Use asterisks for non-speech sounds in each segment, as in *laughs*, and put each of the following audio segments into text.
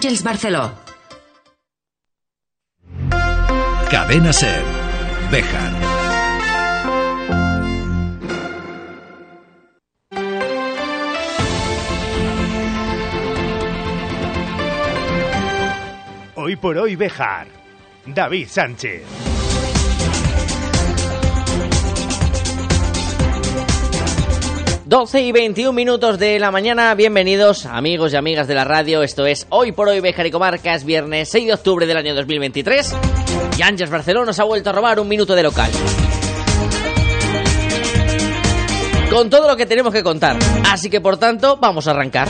Àngels Barceló. Cadena Ser. Bejar. Hoy por hoy Bejar. David Sánchez. Doce y 21 minutos de la mañana, bienvenidos amigos y amigas de la radio, esto es Hoy por Hoy Bejar y Comarca, es viernes 6 de octubre del año 2023 y Ángeles Barcelona nos ha vuelto a robar un minuto de local. Con todo lo que tenemos que contar, así que por tanto vamos a arrancar.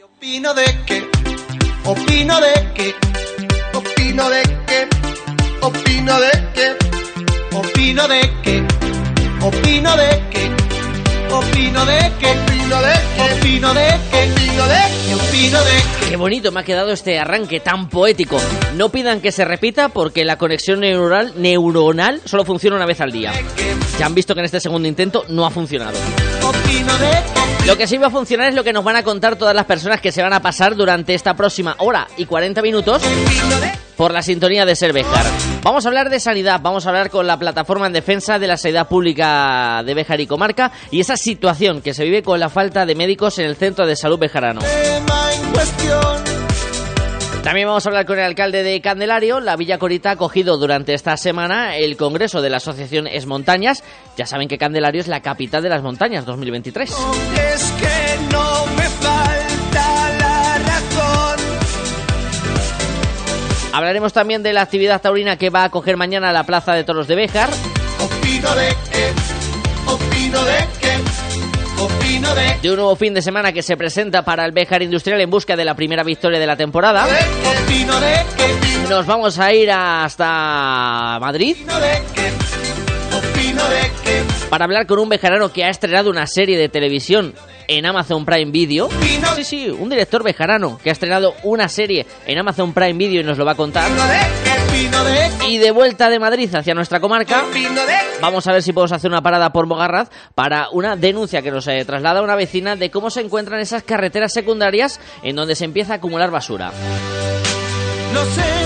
Opino de que, opino de que, opino de que, opino de que, opino de que, opino de que, opino de que, opino de que, opino de que, opino de que, opino de que. Qué bonito me ha quedado este arranque tan poético. No pidan que se repita porque la conexión neuronal, neuronal solo funciona una vez al día. Ya han visto que en este segundo intento no ha funcionado. Opino de que, Lo que sí va a funcionar es lo que nos van a contar todas las personas que se van a pasar durante esta próxima hora y 40 minutos por la sintonía de Cervejar. Vamos a hablar de sanidad, vamos a hablar con la plataforma en defensa de la sanidad pública de Bejar y Comarca y esa situación que se vive con la falta de médicos en el centro de salud bejarano. También vamos a hablar con el alcalde de Candelario. La Villa Corita ha acogido durante esta semana el congreso de la Asociación Es Montañas. Ya saben que Candelario es la capital de las montañas 2023. Es que no me falta la razón. Hablaremos también de la actividad taurina que va a acoger mañana la Plaza de Toros de Béjar. Opino de que, opino de que, opino de un nuevo fin de semana que se presenta para el Béjar Industrial en busca de la primera victoria de la temporada. Nos vamos a ir hasta Madrid. Para hablar con un bejarano que ha estrenado una serie de televisión en Amazon Prime Video. Sí, sí, un director bejarano que ha estrenado una serie en Amazon Prime Video y nos lo va a contar. Y de vuelta de Madrid hacia nuestra comarca, vamos a ver si podemos hacer una parada por Mogarraz para una denuncia que nos eh, traslada una vecina de cómo se encuentran esas carreteras secundarias en donde se empieza a acumular basura. No sé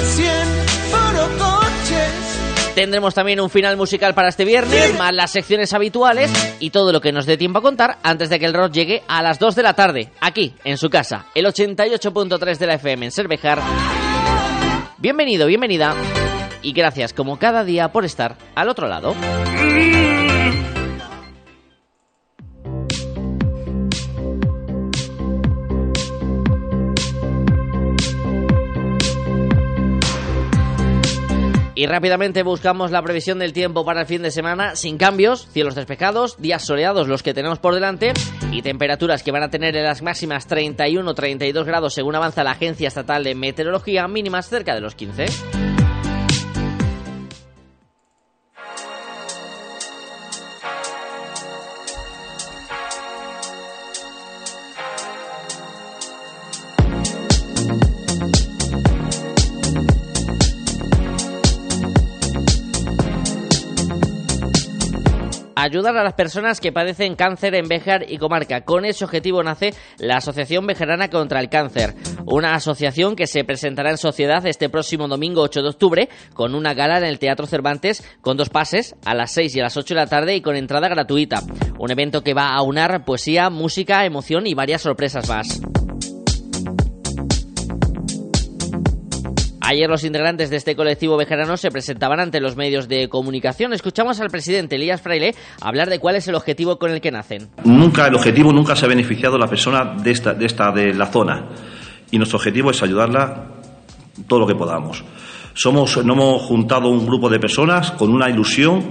Tendremos también un final musical para este viernes, más las secciones habituales y todo lo que nos dé tiempo a contar antes de que el rock llegue a las 2 de la tarde, aquí, en su casa, el 88.3 de la FM en Cervejar. Bienvenido, bienvenida y gracias como cada día por estar al otro lado. Y rápidamente buscamos la previsión del tiempo para el fin de semana sin cambios, cielos despejados, días soleados los que tenemos por delante y temperaturas que van a tener en las máximas 31-32 grados según avanza la Agencia Estatal de Meteorología, mínimas cerca de los 15. Ayudar a las personas que padecen cáncer en Béjar y comarca. Con ese objetivo nace la Asociación Bejarana contra el Cáncer, una asociación que se presentará en sociedad este próximo domingo 8 de octubre con una gala en el Teatro Cervantes con dos pases a las 6 y a las 8 de la tarde y con entrada gratuita. Un evento que va a unar poesía, música, emoción y varias sorpresas más. Ayer los integrantes de este colectivo bejarano se presentaban ante los medios de comunicación. Escuchamos al presidente Elías Fraile hablar de cuál es el objetivo con el que nacen. Nunca, el objetivo nunca se ha beneficiado la persona de esta, de esta, de la zona. Y nuestro objetivo es ayudarla todo lo que podamos. Somos, no hemos juntado un grupo de personas con una ilusión,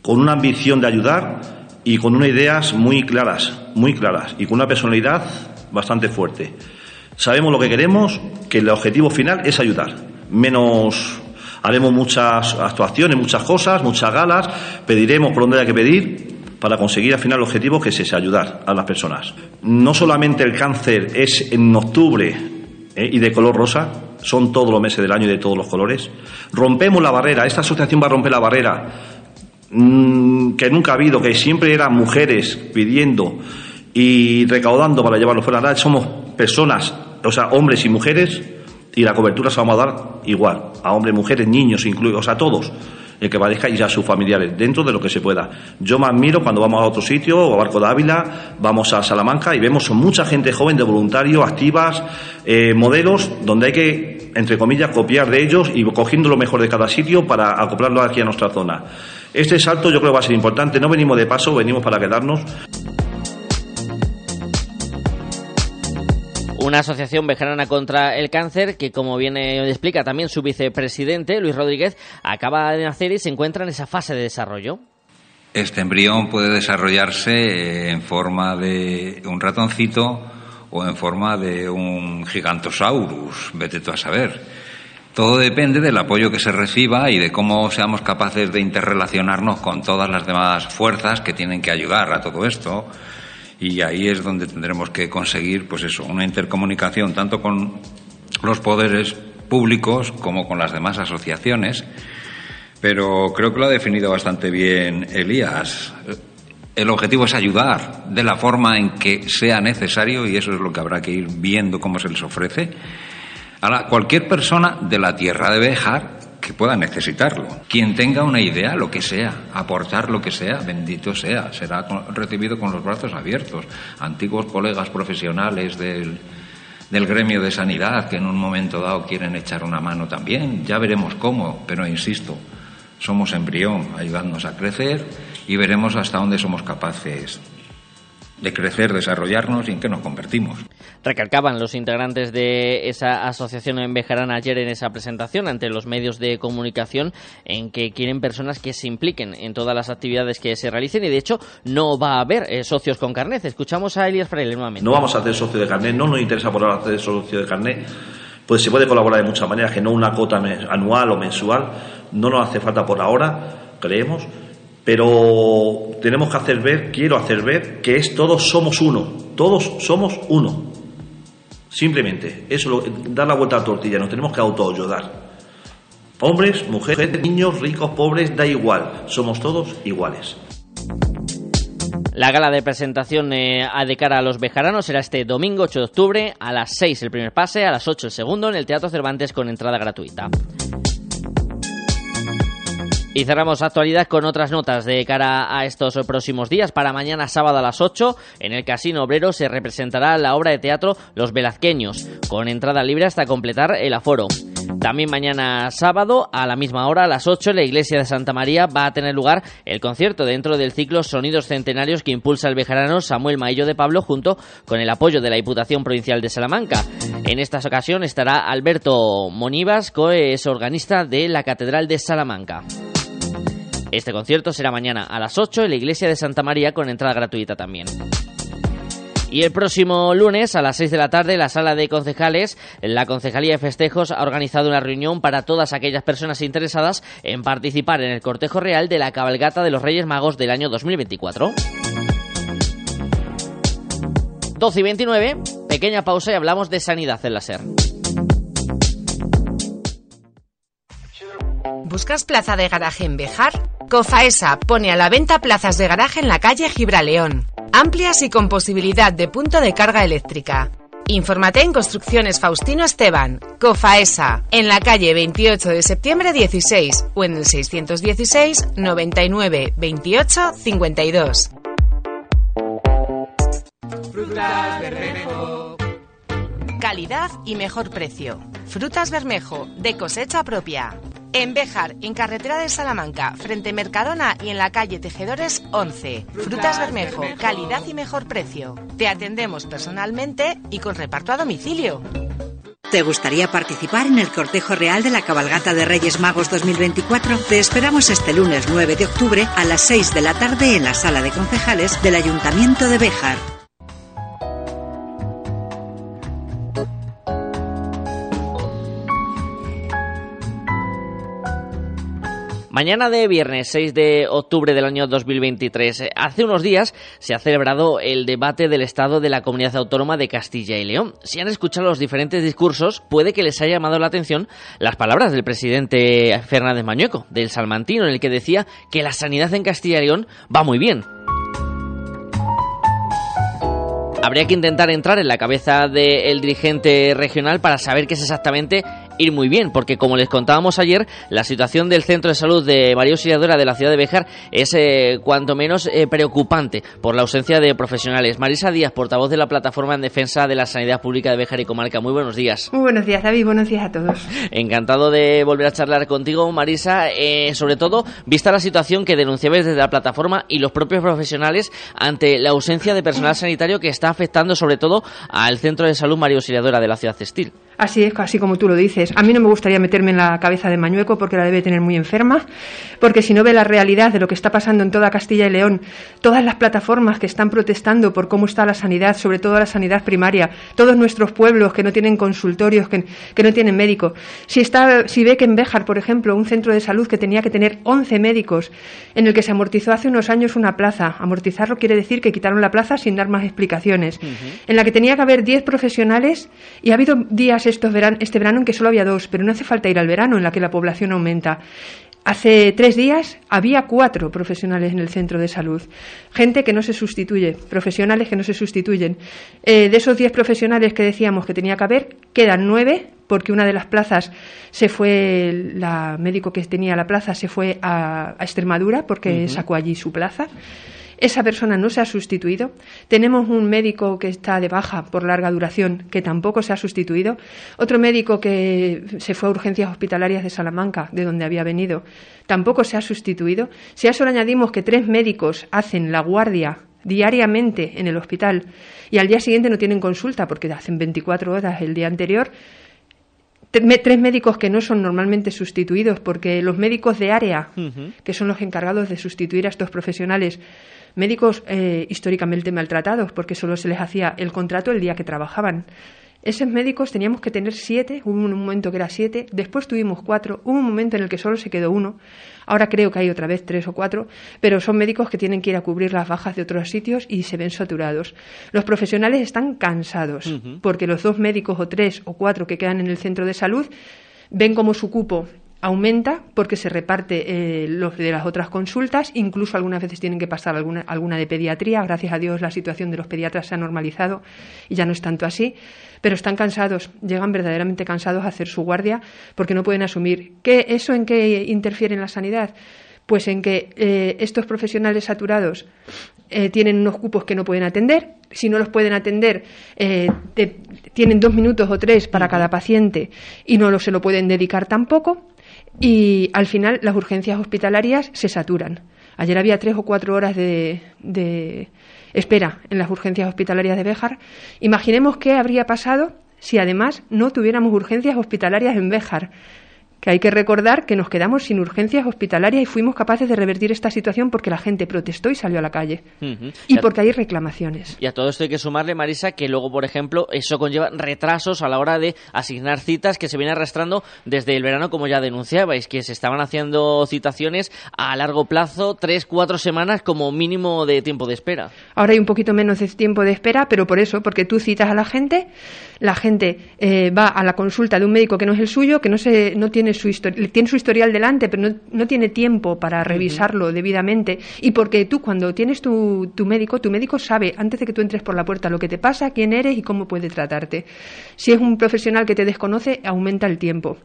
con una ambición de ayudar y con unas ideas muy claras, muy claras, y con una personalidad bastante fuerte. Sabemos lo que queremos, que el objetivo final es ayudar. Menos haremos muchas actuaciones, muchas cosas, muchas galas, pediremos por donde haya que pedir para conseguir al final el objetivo que es ese, ayudar a las personas. No solamente el cáncer es en octubre ¿eh? y de color rosa, son todos los meses del año y de todos los colores. Rompemos la barrera, esta asociación va a romper la barrera mm, que nunca ha habido, que siempre eran mujeres pidiendo y recaudando para llevarlo fuera. Ahora somos personas, o sea, hombres y mujeres, y la cobertura se vamos a dar igual, a hombres, mujeres, niños incluidos, a todos el que padezca y a sus familiares, dentro de lo que se pueda. Yo me admiro cuando vamos a otro sitio, o a Barco de Ávila, vamos a Salamanca y vemos mucha gente joven de voluntarios, activas, eh, modelos, donde hay que, entre comillas, copiar de ellos y cogiendo lo mejor de cada sitio para acoplarlo aquí a nuestra zona. Este salto yo creo que va a ser importante. No venimos de paso, venimos para quedarnos. Una asociación vejerana contra el cáncer que, como bien explica también su vicepresidente, Luis Rodríguez, acaba de nacer y se encuentra en esa fase de desarrollo. Este embrión puede desarrollarse en forma de un ratoncito o en forma de un gigantosaurus, vete tú a saber. Todo depende del apoyo que se reciba y de cómo seamos capaces de interrelacionarnos con todas las demás fuerzas que tienen que ayudar a todo esto y ahí es donde tendremos que conseguir, pues eso, una intercomunicación tanto con los poderes públicos como con las demás asociaciones. Pero creo que lo ha definido bastante bien Elías. El objetivo es ayudar de la forma en que sea necesario y eso es lo que habrá que ir viendo cómo se les ofrece. a cualquier persona de la tierra de Bejar que pueda necesitarlo. Quien tenga una idea, lo que sea, aportar lo que sea, bendito sea, será recibido con los brazos abiertos. Antiguos colegas profesionales del, del gremio de sanidad que en un momento dado quieren echar una mano también, ya veremos cómo, pero insisto, somos embrión, ayudándonos a crecer y veremos hasta dónde somos capaces de crecer, desarrollarnos y en qué nos convertimos. Recalcaban los integrantes de esa asociación en Bejarán ayer en esa presentación ante los medios de comunicación en que quieren personas que se impliquen en todas las actividades que se realicen y de hecho no va a haber eh, socios con carnet. Escuchamos a Elias Freire nuevamente. No vamos a hacer socio de carnet, no nos interesa por ahora hacer socio de carnet, pues se puede colaborar de muchas maneras, que no una cuota anual o mensual, no nos hace falta por ahora, creemos pero tenemos que hacer ver, quiero hacer ver, que es todos somos uno, todos somos uno. Simplemente, eso, dar la vuelta a la tortilla, nos tenemos que autoayudar. Hombres, mujeres, niños, ricos, pobres, da igual, somos todos iguales. La gala de presentación eh, de cara a los bejaranos será este domingo 8 de octubre a las 6 el primer pase, a las 8 el segundo en el Teatro Cervantes con entrada gratuita. Y cerramos actualidad con otras notas de cara a estos próximos días. Para mañana sábado a las 8, en el Casino Obrero se representará la obra de teatro Los Velazqueños, con entrada libre hasta completar el aforo. También mañana sábado, a la misma hora, a las 8, en la iglesia de Santa María va a tener lugar el concierto dentro del ciclo Sonidos Centenarios que impulsa el vejerano Samuel Maillo de Pablo junto con el apoyo de la Diputación Provincial de Salamanca. En esta ocasión estará Alberto Monivas, que es organista de la Catedral de Salamanca. Este concierto será mañana a las 8 en la iglesia de Santa María con entrada gratuita también. Y el próximo lunes a las 6 de la tarde, la sala de concejales, la Concejalía de Festejos ha organizado una reunión para todas aquellas personas interesadas en participar en el cortejo real de la cabalgata de los Reyes Magos del año 2024. 12 y 29, pequeña pausa y hablamos de sanidad en la SER. ¿Buscas plaza de garaje en Bejar? Cofaesa pone a la venta plazas de garaje en la calle Gibraleón, amplias y con posibilidad de punto de carga eléctrica. Infórmate en Construcciones Faustino Esteban, Cofaesa, en la calle 28 de septiembre 16 o en el 616 99 28 52. Frutas Bermejo. Calidad y mejor precio. Frutas Bermejo, de cosecha propia. En Béjar, en carretera de Salamanca, frente Mercadona y en la calle Tejedores 11. Frutas Bermejo, calidad y mejor precio. Te atendemos personalmente y con reparto a domicilio. ¿Te gustaría participar en el cortejo real de la cabalgata de Reyes Magos 2024? Te esperamos este lunes 9 de octubre a las 6 de la tarde en la sala de concejales del Ayuntamiento de Béjar. Mañana de viernes 6 de octubre del año 2023, eh, hace unos días se ha celebrado el debate del Estado de la Comunidad Autónoma de Castilla y León. Si han escuchado los diferentes discursos, puede que les haya llamado la atención las palabras del presidente Fernández Mañueco, del Salmantino, en el que decía que la sanidad en Castilla y León va muy bien. Habría que intentar entrar en la cabeza del dirigente regional para saber qué es exactamente ir muy bien, porque como les contábamos ayer, la situación del centro de salud de María Auxiliadora de la ciudad de Béjar es eh, cuanto menos eh, preocupante por la ausencia de profesionales. Marisa Díaz, portavoz de la plataforma en defensa de la sanidad pública de Béjar y Comarca. Muy buenos días. Muy buenos días, David. Buenos días a todos. Encantado de volver a charlar contigo, Marisa. Eh, sobre todo, vista la situación que denunciabais desde la plataforma y los propios profesionales ante la ausencia de personal sanitario que está afectando sobre todo al centro de salud María Auxiliadora de la ciudad textil. Así es, así como tú lo dices. A mí no me gustaría meterme en la cabeza de Mañueco porque la debe tener muy enferma, porque si no ve la realidad de lo que está pasando en toda Castilla y León, todas las plataformas que están protestando por cómo está la sanidad, sobre todo la sanidad primaria, todos nuestros pueblos que no tienen consultorios, que, no tienen médico. Si, está, si ve que en Béjar, por ejemplo, un centro de salud que tenía que tener 11 médicos, en el que se amortizó hace unos años una plaza, amortizarlo quiere decir que quitaron la plaza sin dar más explicaciones, en la que tenía que haber 10 profesionales y ha habido días estos este verano en que solo había dos, pero no hace falta ir al verano en la que la población aumenta. Hace tres días había cuatro profesionales en el centro de salud. Gente que no se sustituye, profesionales que no se sustituyen. Eh, de esos diez profesionales que decíamos que tenía que haber, quedan nueve, porque una de las plazas se fue, la médico que tenía la plaza se fue a, Extremadura porque sacó allí su plaza. Esa persona no se ha sustituido. Tenemos un médico que está de baja por larga duración que tampoco se ha sustituido. Otro médico que se fue a urgencias hospitalarias de Salamanca, de donde había venido, tampoco se ha sustituido. Si a eso le añadimos que tres médicos hacen la guardia diariamente en el hospital y al día siguiente no tienen consulta porque hacen 24 horas el día anterior, tres médicos que no son normalmente sustituidos porque los médicos de área, que son los encargados de sustituir a estos profesionales, médicos eh, históricamente maltratados porque solo se les hacía el contrato el día que trabajaban. Esos médicos teníamos que tener siete, hubo un momento que era siete, después tuvimos cuatro, hubo un momento en el que solo se quedó uno, ahora creo que hay otra vez tres o cuatro, pero son médicos que tienen que ir a cubrir las bajas de otros sitios y se ven saturados. Los profesionales están cansados porque los dos médicos o tres o cuatro que quedan en el centro de salud ven como su cupo aumenta porque se reparte eh, los de las otras consultas, incluso algunas veces tienen que pasar alguna, alguna de pediatría. Gracias a Dios la situación de los pediatras se ha normalizado y ya no es tanto así, pero están cansados, llegan verdaderamente cansados a hacer su guardia porque no pueden asumir. ¿Qué, ¿Eso en qué interfiere en la sanidad? Pues en que eh, estos profesionales saturados eh, tienen unos cupos que no pueden atender. Si no los pueden atender, tienen dos minutos o tres para cada paciente y no se lo pueden dedicar tampoco y al final las urgencias hospitalarias se saturan. Ayer había tres o cuatro horas de, espera en las urgencias hospitalarias de Béjar. Imaginemos qué habría pasado si además no tuviéramos urgencias hospitalarias en Béjar que hay que recordar que nos quedamos sin urgencias hospitalarias y fuimos capaces de revertir esta situación porque la gente protestó y salió a la calle. Y porque hay reclamaciones. Y a todo esto hay que sumarle, Marisa, que luego, por ejemplo, eso conlleva retrasos a la hora de asignar citas que se viene arrastrando desde el verano, como ya denunciabais, que se estaban haciendo citaciones a largo plazo, tres, cuatro semanas como mínimo de tiempo de espera. Ahora hay un poquito menos de tiempo de espera, pero por eso, porque tú citas a la gente, la gente eh, va a la consulta de un médico que no es el suyo, que no, se, no tiene su, tiene su historial delante, pero no, no tiene tiempo para revisarlo debidamente. Y porque tú, cuando tienes tu, tu médico, tu médico sabe, antes de que tú entres por la puerta, lo que te pasa, quién eres y cómo puede tratarte. Si es un profesional que te desconoce, aumenta el tiempo.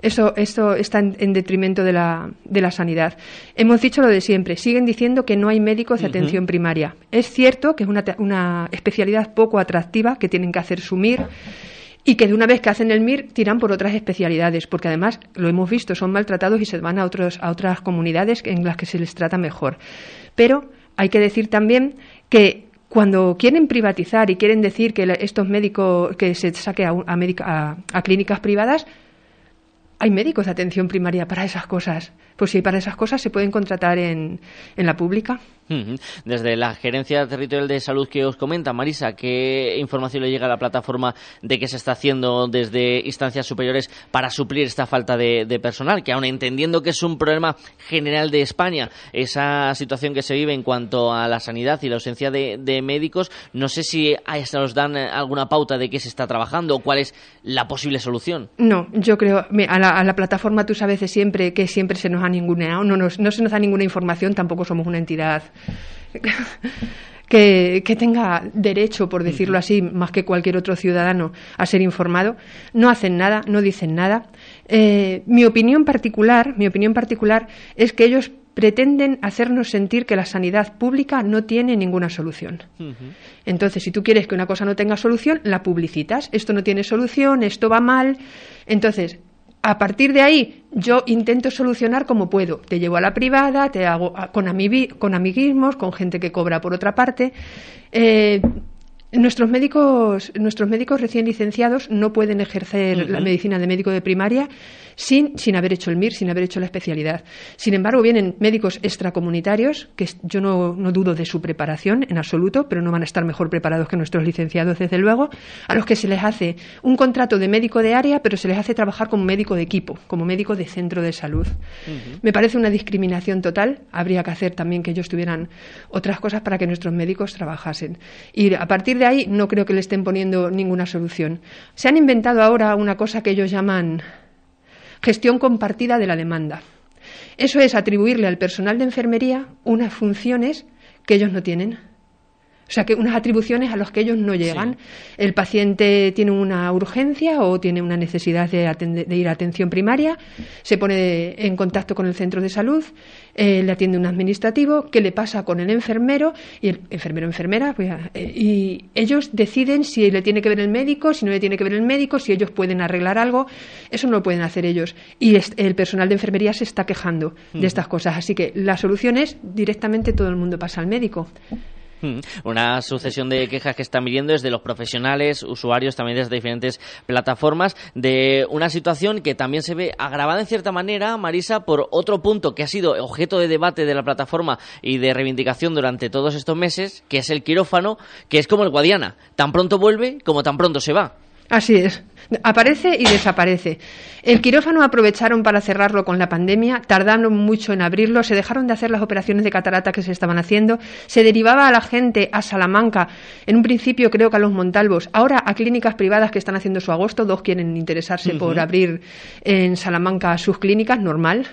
Eso, esto está en, detrimento de la, de la, sanidad. Hemos dicho lo de siempre. Siguen diciendo que no hay médicos de atención primaria. Es cierto que es una, una, especialidad poco atractiva que tienen que hacer sumir y que de una vez que hacen el MIR tiran por otras especialidades, porque además, lo hemos visto, son maltratados y se van a, otros, a otras comunidades en las que se les trata mejor. Pero hay que decir también que cuando quieren privatizar y quieren decir que estos médicos que se saque a, a, a clínicas privadas, hay médicos de atención primaria para esas cosas. Pues sí, para esas cosas se pueden contratar en, en la pública. Desde la Gerencia Territorial de Salud que os comenta, Marisa, ¿qué información le llega a la plataforma de qué se está haciendo desde instancias superiores para suplir esta falta de, personal? Que aun entendiendo que es un problema general de España, esa situación que se vive en cuanto a la sanidad y la ausencia de, médicos, no sé si os dan alguna pauta de qué se está trabajando o cuál es la posible solución. No, yo creo, a la, a la plataforma tú sabes de siempre que siempre se nos ha ninguneado, no, no se nos da ninguna información, tampoco somos una entidad que, tenga derecho, por decirlo así, más que cualquier otro ciudadano, a ser informado. No hacen nada, no dicen nada. Eh, mi opinión particular, mi opinión particular es que ellos pretenden hacernos sentir que la sanidad pública no tiene ninguna solución. Entonces, si tú quieres que una cosa no tenga solución, la publicitas. Esto no tiene solución, esto va mal. Entonces, a partir de ahí, yo intento solucionar como puedo. Te llevo a la privada, te hago con, con amiguismos, con gente que cobra por otra parte. Eh, Nuestros médicos, nuestros médicos recién licenciados no pueden ejercer la medicina de médico de primaria sin, sin haber hecho el MIR, sin haber hecho la especialidad. Sin embargo, vienen médicos extracomunitarios, que yo no, no, dudo de su preparación en absoluto, pero no van a estar mejor preparados que nuestros licenciados, desde luego, a los que se les hace un contrato de médico de área, pero se les hace trabajar como médico de equipo, como médico de centro de salud. Me parece una discriminación total. Habría que hacer también que ellos tuvieran otras cosas para que nuestros médicos trabajasen. Y a partir de ahí no creo que le estén poniendo ninguna solución. Se han inventado ahora una cosa que ellos llaman gestión compartida de la demanda. Eso es atribuirle al personal de enfermería unas funciones que ellos no tienen. O sea, que unas atribuciones a las que ellos no llegan. El paciente tiene una urgencia o tiene una necesidad de, ir a atención primaria, se pone en contacto con el centro de salud, eh, le atiende un administrativo, qué le pasa con el enfermero y el enfermero enfermera, pues, eh, y ellos deciden si le tiene que ver el médico, si no le tiene que ver el médico, si ellos pueden arreglar algo. Eso no lo pueden hacer ellos. Y el personal de enfermería se está quejando de estas cosas. Así que la solución es directamente todo el mundo pasa al médico. *laughs* Una sucesión de quejas que están viniendo desde los profesionales, usuarios, también desde diferentes plataformas, de una situación que también se ve agravada en cierta manera, Marisa, por otro punto que ha sido objeto de debate de la plataforma y de reivindicación durante todos estos meses, que es el quirófano, que es como el Guadiana, tan pronto vuelve como tan pronto se va. Así es. Aparece y desaparece. El quirófano aprovecharon para cerrarlo con la pandemia, tardaron mucho en abrirlo, se dejaron de hacer las operaciones de catarata que se estaban haciendo, se derivaba a la gente a Salamanca, en un principio creo que a los Montalvos, ahora a clínicas privadas que están haciendo su agosto, dos quieren interesarse por abrir en Salamanca sus clínicas, normal.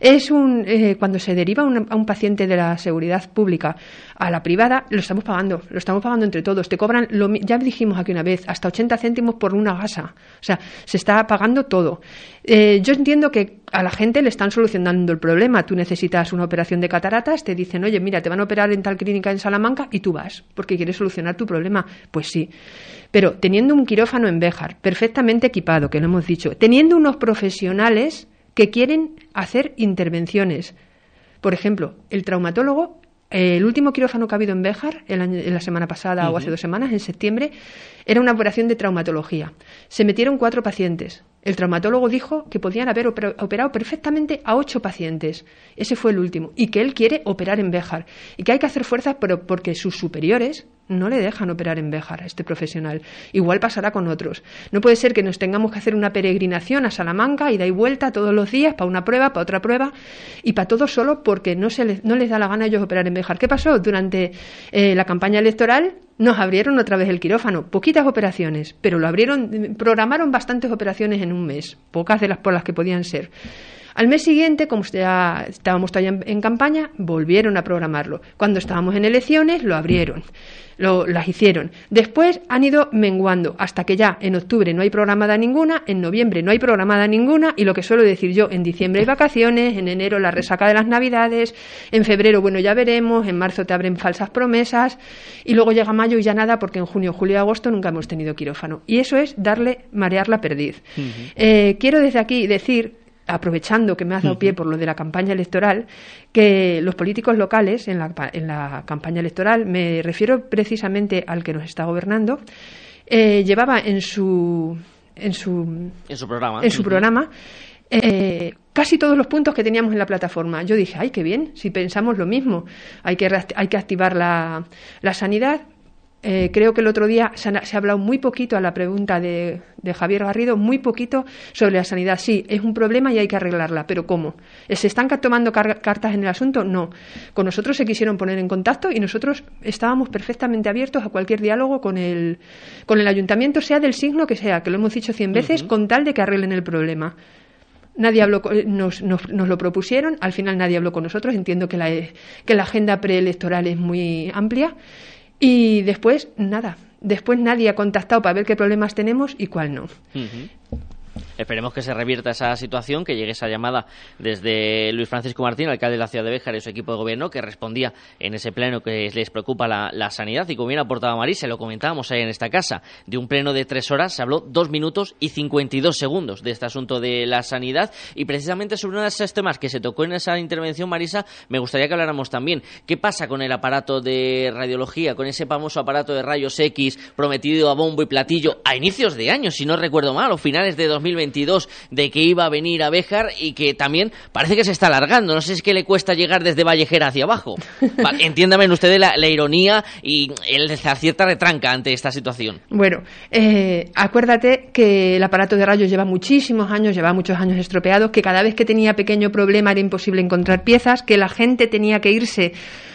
Es un, eh, cuando se deriva a un paciente de la seguridad pública a la privada, lo estamos pagando, lo estamos pagando entre todos. Te cobran, lo, ya dijimos aquí una vez, hasta 80 céntimos por una gasa. O sea, se está pagando todo. Eh, yo entiendo que a la gente le están solucionando el problema. Tú necesitas una operación de cataratas, te dicen, oye, mira, te van a operar en tal clínica en Salamanca y tú vas, porque quieres solucionar tu problema. Pues sí. Pero teniendo un quirófano en Béjar, perfectamente equipado, que lo hemos dicho, teniendo unos profesionales que quieren hacer intervenciones. Por ejemplo, el traumatólogo, el último quirófano que ha habido en Béjar, en la semana pasada o hace dos semanas, en septiembre, era una operación de traumatología. Se metieron cuatro pacientes. El traumatólogo dijo que podían haber operado perfectamente a ocho pacientes. Ese fue el último. Y que él quiere operar en Béjar. Y que hay que hacer fuerzas pero porque sus superiores no le dejan operar en Béjar a este profesional. Igual pasará con otros. No puede ser que nos tengamos que hacer una peregrinación a Salamanca y da y vuelta todos los días para una prueba, para otra prueba y para todo solo porque no, se les, no les da la gana a ellos operar en Béjar. ¿Qué pasó? Durante eh, la campaña electoral nos abrieron otra vez el quirófano. Poquitas operaciones, pero lo abrieron, programaron bastantes operaciones en un mes, pocas de las por las que podían ser. Al mes siguiente, como ya estábamos todavía en, campaña, volvieron a programarlo. Cuando estábamos en elecciones, lo abrieron, lo, las hicieron. Después han ido menguando hasta que ya en octubre no hay programada ninguna, en noviembre no hay programada ninguna y lo que suelo decir yo, en diciembre hay vacaciones, en enero la resaca de las navidades, en febrero, bueno, ya veremos, en marzo te abren falsas promesas y luego llega mayo y ya nada porque en junio, julio y agosto nunca hemos tenido quirófano. Y eso es darle, marear la perdiz. Eh, quiero desde aquí decir aprovechando que me has dado pie por lo de la campaña electoral, que los políticos locales en la, en la campaña electoral, me refiero precisamente al que nos está gobernando, eh, llevaba en su, en su, en su programa, en su programa eh, casi todos los puntos que teníamos en la plataforma. Yo dije, ay, qué bien, si pensamos lo mismo, hay que, hay que activar la, la sanidad, eh, creo que el otro día se ha, hablado muy poquito a la pregunta de, Javier Garrido, muy poquito sobre la sanidad. Sí, es un problema y hay que arreglarla, pero ¿cómo? ¿Se están tomando cartas en el asunto? No. Con nosotros se quisieron poner en contacto y nosotros estábamos perfectamente abiertos a cualquier diálogo con el, con el ayuntamiento, sea del signo que sea, que lo hemos dicho cien veces, con tal de que arreglen el problema. Nadie habló, nos, nos, nos, lo propusieron, al final nadie habló con nosotros. Entiendo que la, que la agenda preelectoral es muy amplia. Y después, nada. Después nadie ha contactado para ver qué problemas tenemos y cuál no. Esperemos que se revierta esa situación, que llegue esa llamada desde Luis Francisco Martín, alcalde de la ciudad de Béjar y su equipo de gobierno, que respondía en ese pleno que les preocupa la, sanidad. Y como bien aportaba Marisa, lo comentábamos ahí en esta casa, de un pleno de tres horas se habló dos minutos y cincuenta y dos segundos de este asunto de la sanidad. Y precisamente sobre uno de esos temas que se tocó en esa intervención, Marisa, me gustaría que habláramos también. ¿Qué pasa con el aparato de radiología, con ese famoso aparato de rayos X prometido a bombo y platillo a inicios de año, si no recuerdo mal, o finales de 2020? De que iba a venir a Béjar y que también parece que se está alargando. No sé si es que le cuesta llegar desde Vallejera hacia abajo. *laughs* entiéndame ustedes la, ironía y el, la cierta retranca ante esta situación. Bueno, eh, acuérdate que el aparato de rayos lleva muchísimos años, lleva muchos años estropeados, que cada vez que tenía pequeño problema era imposible encontrar piezas, que la gente tenía que irse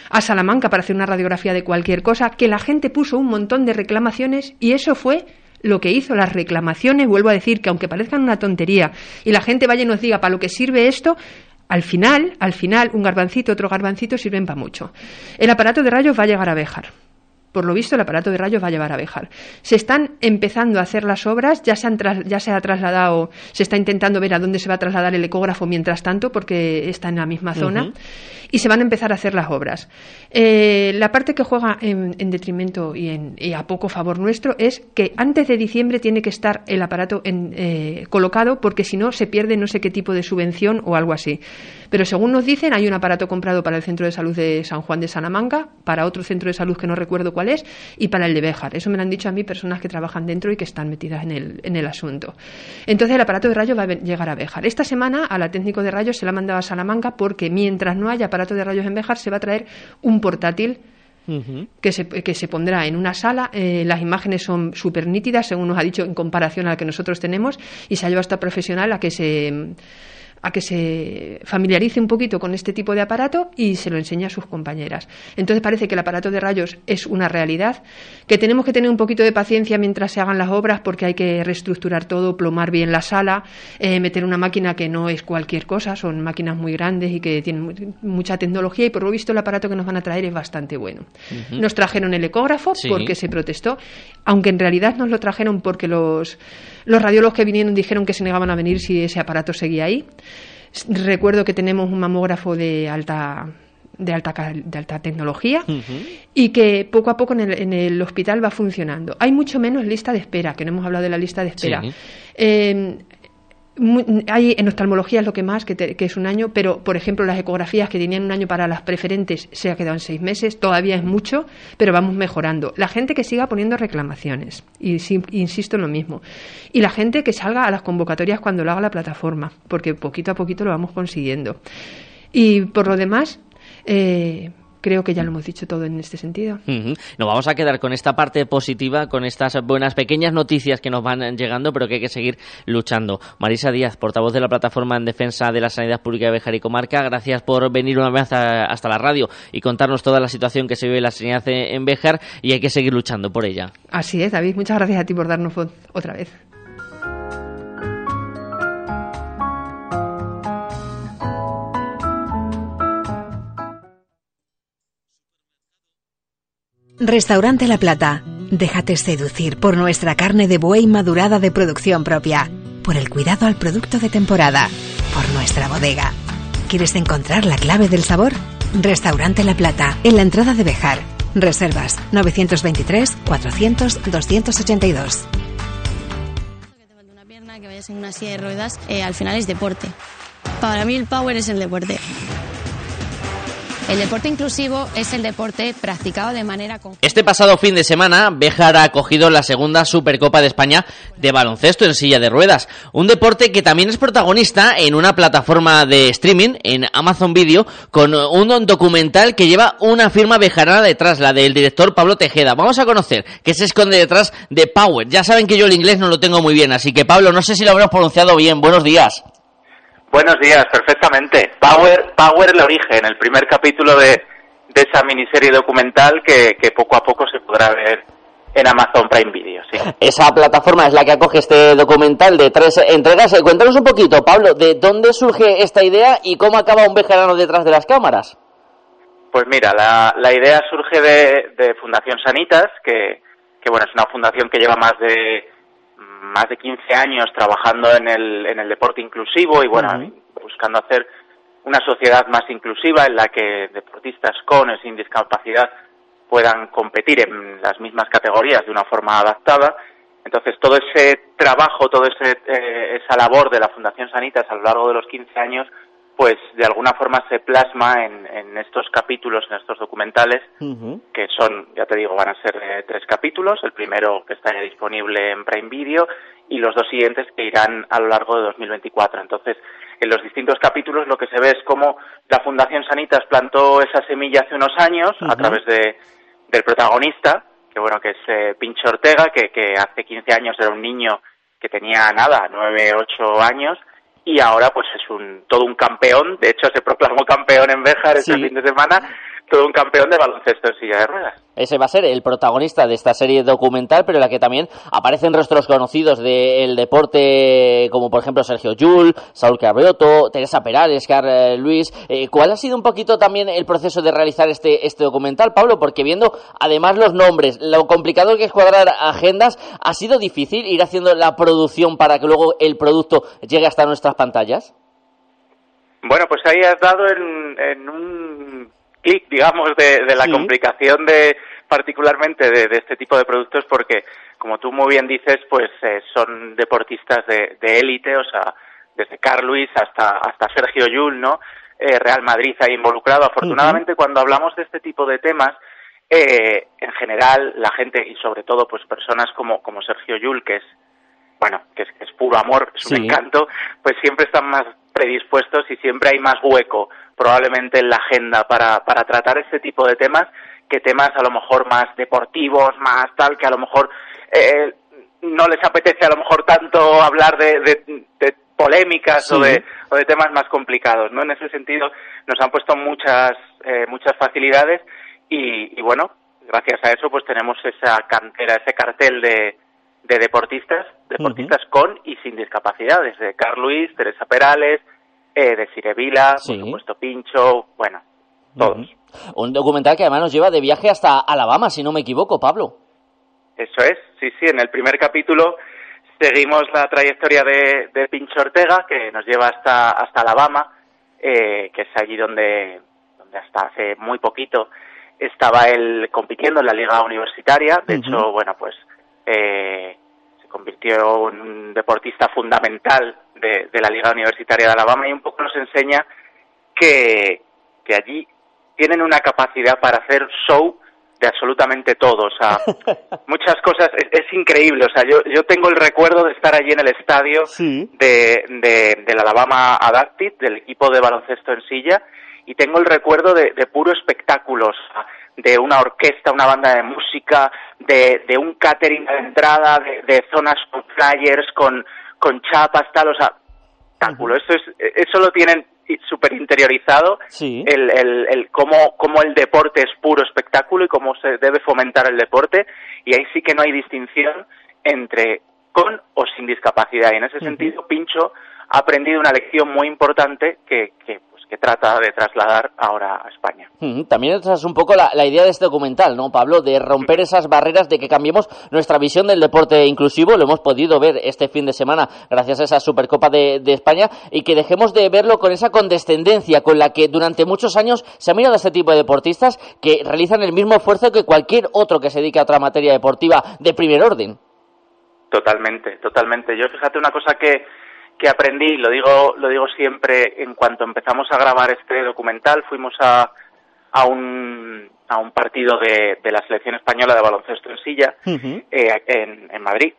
a Salamanca para hacer una radiografía de cualquier cosa, que la gente puso un montón de reclamaciones y eso fue lo que hizo, las reclamaciones, vuelvo a decir que aunque parezcan una tontería y la gente vaya y nos diga para lo que sirve esto, al final, al final, un garbancito, otro garbancito sirven para mucho. El aparato de rayos va a llegar a Béjar. Por lo visto, el aparato de rayos va a llevar a Béjar. Se están empezando a hacer las obras, ya se, han ya se ha trasladado, se está intentando ver a dónde se va a trasladar el ecógrafo mientras tanto, porque está en la misma zona y se van a empezar a hacer las obras. Eh, la parte que juega en, detrimento y, en, a poco favor nuestro es que antes de diciembre tiene que estar el aparato eh, colocado porque si no se pierde no sé qué tipo de subvención o algo así. Pero según nos dicen, hay un aparato comprado para el Centro de Salud de San Juan de Salamanca, para otro centro de salud que no recuerdo cuál es, y para el de Béjar. Eso me lo han dicho a mí personas que trabajan dentro y que están metidas en el, en el asunto. Entonces el aparato de rayos va a llegar a Béjar. Esta semana a la técnico de rayos se la ha mandado a Salamanca porque mientras no haya aparato de rayos en Béjar se va a traer un portátil que, se, que se pondrá en una sala. Eh, las imágenes son súper nítidas, según nos ha dicho, en comparación a la que nosotros tenemos, y se ha llevado esta profesional a que se a que se familiarice un poquito con este tipo de aparato y se lo enseñe a sus compañeras. Entonces parece que el aparato de rayos es una realidad, que tenemos que tener un poquito de paciencia mientras se hagan las obras porque hay que reestructurar todo, plomar bien la sala, eh, meter una máquina que no es cualquier cosa, son máquinas muy grandes y que tienen mucha tecnología y por lo visto el aparato que nos van a traer es bastante bueno. Nos trajeron el ecógrafo porque se protestó, aunque en realidad nos lo trajeron porque los los radiólogos que vinieron dijeron que se negaban a venir si ese aparato seguía ahí. Recuerdo que tenemos un mamógrafo de alta de alta, de alta tecnología y que poco a poco en el, en el, hospital va funcionando. Hay mucho menos lista de espera, que no hemos hablado de la lista de espera. Eh, hay en oftalmología es lo que más, que, es un año, pero por ejemplo las ecografías que tenían un año para las preferentes se ha quedado en seis meses, todavía es mucho, pero vamos mejorando. La gente que siga poniendo reclamaciones, y insisto en lo mismo, y la gente que salga a las convocatorias cuando lo haga la plataforma, porque poquito a poquito lo vamos consiguiendo. Y por lo demás, eh, creo que ya lo hemos dicho todo en este sentido. Nos vamos a quedar con esta parte positiva, con estas buenas pequeñas noticias que nos van llegando, pero que hay que seguir luchando. Marisa Díaz, portavoz de la Plataforma en Defensa de la Sanidad Pública de Bejar y Comarca, gracias por venir una vez hasta la radio y contarnos toda la situación que se vive en la sanidad en Bejar y hay que seguir luchando por ella. Así es, David. Muchas gracias a ti por darnos voz otra vez. Restaurante La Plata. Déjate seducir por nuestra carne de buey madurada de producción propia, por el cuidado al producto de temporada, por nuestra bodega. ¿Quieres encontrar la clave del sabor? Restaurante La Plata, en la entrada de Bejar. Reservas 923 400 282. Que te una pierna, que vayas en una silla de ruedas, eh, al final es deporte. Para mí el power es el deporte. El deporte inclusivo es el deporte practicado de manera Este pasado fin de semana, Béjar ha acogido la segunda Supercopa de España de baloncesto en silla de ruedas, un deporte que también es protagonista en una plataforma de streaming en Amazon Video con un documental que lleva una firma bejarana detrás, la del director Pablo Tejeda. Vamos a conocer qué se esconde detrás de Power. Ya saben que yo el inglés no lo tengo muy bien, así que Pablo, no sé si lo habrás pronunciado bien. Buenos días. Buenos días, perfectamente. Power, Power el origen, el primer capítulo de, esa miniserie documental que, poco a poco se podrá ver en Amazon Prime Video, sí. *laughs* Esa plataforma es la que acoge este documental de tres entregas. Eh, cuéntanos un poquito, Pablo, de dónde surge esta idea y cómo acaba un vejerano detrás de las cámaras. Pues mira, la, la idea surge de, de Fundación Sanitas, que, que bueno, es una fundación que lleva más de más de 15 años trabajando en el, en el deporte inclusivo y bueno, buscando hacer una sociedad más inclusiva en la que deportistas con o sin discapacidad puedan competir en las mismas categorías de una forma adaptada. Entonces, todo ese trabajo, toda eh, esa labor de la Fundación Sanitas a lo largo de los 15 años, pues de alguna forma se plasma en, en estos capítulos, en estos documentales, que son, ya te digo, van a ser eh, tres capítulos. El primero que está ya disponible en Prime Video y los dos siguientes que irán a lo largo de 2024. Entonces, en los distintos capítulos lo que se ve es cómo la Fundación Sanitas plantó esa semilla hace unos años a través de, del protagonista, que bueno, que es eh, Pincho Ortega, que, que hace 15 años era un niño que tenía nada, 9, 8 años, y ahora pues es un todo un campeón, de hecho se proclamó *laughs* campeón en Béjar este fin de semana todo un campeón de baloncesto en silla de ruedas. Ese va a ser el protagonista de esta serie documental, pero en la que también aparecen rostros conocidos del deporte, como por ejemplo Sergio Yul, Saúl Carrioto, Teresa Perales, Carl Luis. Eh, ¿Cuál ha sido un poquito también el proceso de realizar este, este documental, Pablo? Porque viendo además los nombres, lo complicado que es cuadrar agendas, ¿ha sido difícil ir haciendo la producción para que luego el producto llegue hasta nuestras pantallas? Bueno, pues ahí has dado en un clic, digamos, de, de la complicación de particularmente de, de, este tipo de productos porque, como tú muy bien dices, pues eh, son deportistas de élite, o sea, desde Carl Luis hasta, hasta Sergio Yul, ¿no? Eh, Real Madrid ha involucrado. Afortunadamente, cuando hablamos de este tipo de temas, eh, en general, la gente, y sobre todo, pues personas como, como Sergio Yul, que es, bueno, que es, que es puro amor, es un encanto, pues siempre están más predispuestos y siempre hay más hueco probablemente en la agenda para, para tratar este tipo de temas que temas a lo mejor más deportivos, más tal, que a lo mejor eh, no les apetece a lo mejor tanto hablar de, de, polémicas o, de, o de temas más complicados, ¿no? En ese sentido nos han puesto muchas, eh, muchas facilidades y, y, bueno, gracias a eso pues tenemos esa cantera, ese cartel de, de deportistas, deportistas con y sin discapacidad, desde Carl Luis, Teresa Perales, eh, de Cirevila, por supuesto Pincho, bueno, todos. Un documental que además nos lleva de viaje hasta Alabama, si no me equivoco, Pablo. Eso es, sí, sí, en el primer capítulo seguimos la trayectoria de, de Pincho Ortega, que nos lleva hasta, hasta Alabama, eh, que es allí donde, donde hasta hace muy poquito estaba él compitiendo en la liga universitaria. De hecho, bueno, pues eh, se convirtió en un deportista fundamental de, la Liga Universitaria de Alabama y un poco nos enseña que, que allí tienen una capacidad para hacer show de absolutamente todo, o sea, *laughs* muchas cosas, es, increíble, o sea, yo, yo tengo el recuerdo de estar allí en el estadio de, de, del Alabama Adapted, del equipo de baloncesto en silla, y tengo el recuerdo de, de puro espectáculo, o sea, de una orquesta, una banda de música, de, de un catering de entrada, de, de zonas con flyers, con, con chapas, tal, o sea, cálculo. Eso, es, eso lo tienen súper interiorizado, el, el, el cómo, cómo el deporte es puro espectáculo y cómo se debe fomentar el deporte, y ahí sí que no hay distinción entre con o sin discapacidad. Y en ese sentido, Pincho ha aprendido una lección muy importante que, que que trata de trasladar ahora a España. También esa es un poco la, idea de este documental, ¿no, Pablo? De romper esas barreras, de que cambiemos nuestra visión del deporte inclusivo. Lo hemos podido ver este fin de semana gracias a esa Supercopa de, España y que dejemos de verlo con esa condescendencia con la que durante muchos años se ha mirado a este tipo de deportistas que realizan el mismo esfuerzo que cualquier otro que se dedique a otra materia deportiva de primer orden. Totalmente, totalmente. Yo fíjate una cosa que, que aprendí, lo digo, lo digo siempre, en cuanto empezamos a grabar este documental, fuimos a, a un, a un partido de, de la selección española de baloncesto en silla eh, en, en Madrid.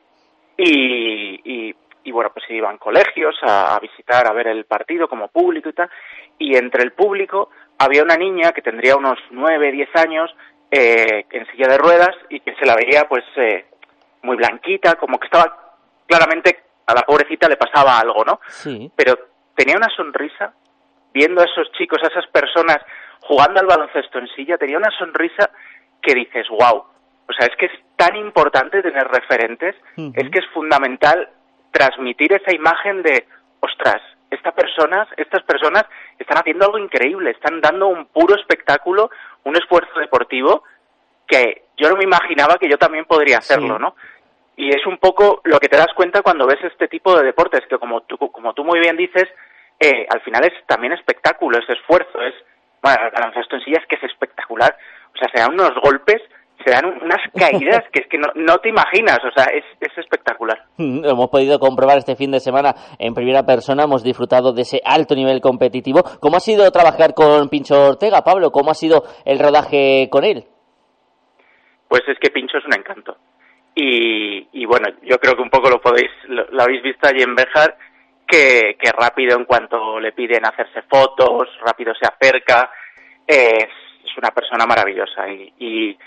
Y, y, y, bueno, pues iban colegios a, a, visitar, a ver el partido como público y tal. Y entre el público había una niña que tendría unos nueve, diez años eh, en silla de ruedas y que se la veía pues eh, muy blanquita, como que estaba claramente a la pobrecita le pasaba algo, ¿no? Sí. Pero tenía una sonrisa viendo a esos chicos, a esas personas jugando al baloncesto en silla, tenía una sonrisa que dices, wow. O sea, es que es tan importante tener referentes, es que es fundamental transmitir esa imagen de, ostras, estas personas, estas personas están haciendo algo increíble, están dando un puro espectáculo, un esfuerzo deportivo que yo no me imaginaba que yo también podría hacerlo, ¿no? Y es un poco lo que te das cuenta cuando ves este tipo de deportes, que como tú, como tú muy bien dices, eh, al final es también espectáculo, es esfuerzo, es, bueno, el baloncesto en sí es que es espectacular, o sea, se dan unos golpes, se dan unas caídas que es que no, no te imaginas, o sea, es, es espectacular. Lo hemos podido comprobar este fin de semana en primera persona, hemos disfrutado de ese alto nivel competitivo. ¿Cómo ha sido trabajar con Pincho Ortega, Pablo? ¿Cómo ha sido el rodaje con él? Pues es que Pincho es un encanto. Y, y bueno, yo creo que un poco lo podéis, lo, lo habéis visto allí en Bejar, que, que, rápido en cuanto le piden hacerse fotos, rápido se acerca, es, es una persona maravillosa. Y, y,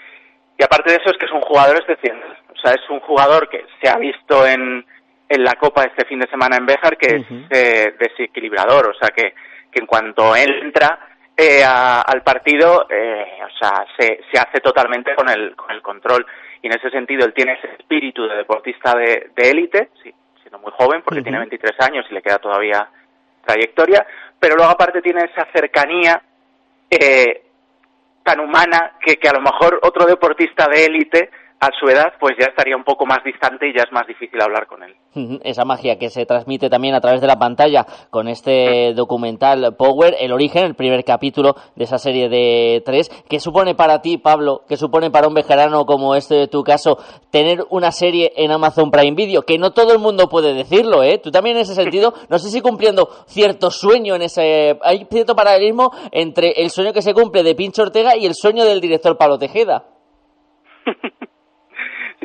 y, aparte de eso es que es un jugador excepcional. O sea, es un jugador que se ha visto en, en la Copa este fin de semana en Béjar, que uh -huh. es eh, desequilibrador. O sea, que, que en cuanto él entra eh, a, al partido, eh, o sea, se, se hace totalmente con el, con el control. Y en ese sentido, él tiene ese espíritu de deportista de élite, sí, siendo muy joven, porque uh -huh. tiene 23 años y le queda todavía trayectoria, pero luego aparte tiene esa cercanía eh, tan humana que, que a lo mejor otro deportista de élite a su edad, pues ya estaría un poco más distante y ya es más difícil hablar con él. Esa magia que se transmite también a través de la pantalla con este documental Power, el origen, el primer capítulo de esa serie de tres. ¿Qué supone para ti, Pablo, qué supone para un vejerano como este de tu caso, tener una serie en Amazon Prime Video? Que no todo el mundo puede decirlo, ¿eh? Tú también en ese sentido, *laughs* no sé si cumpliendo cierto sueño en ese... Hay cierto paralelismo entre el sueño que se cumple de Pincho Ortega y el sueño del director Pablo Tejeda. *laughs*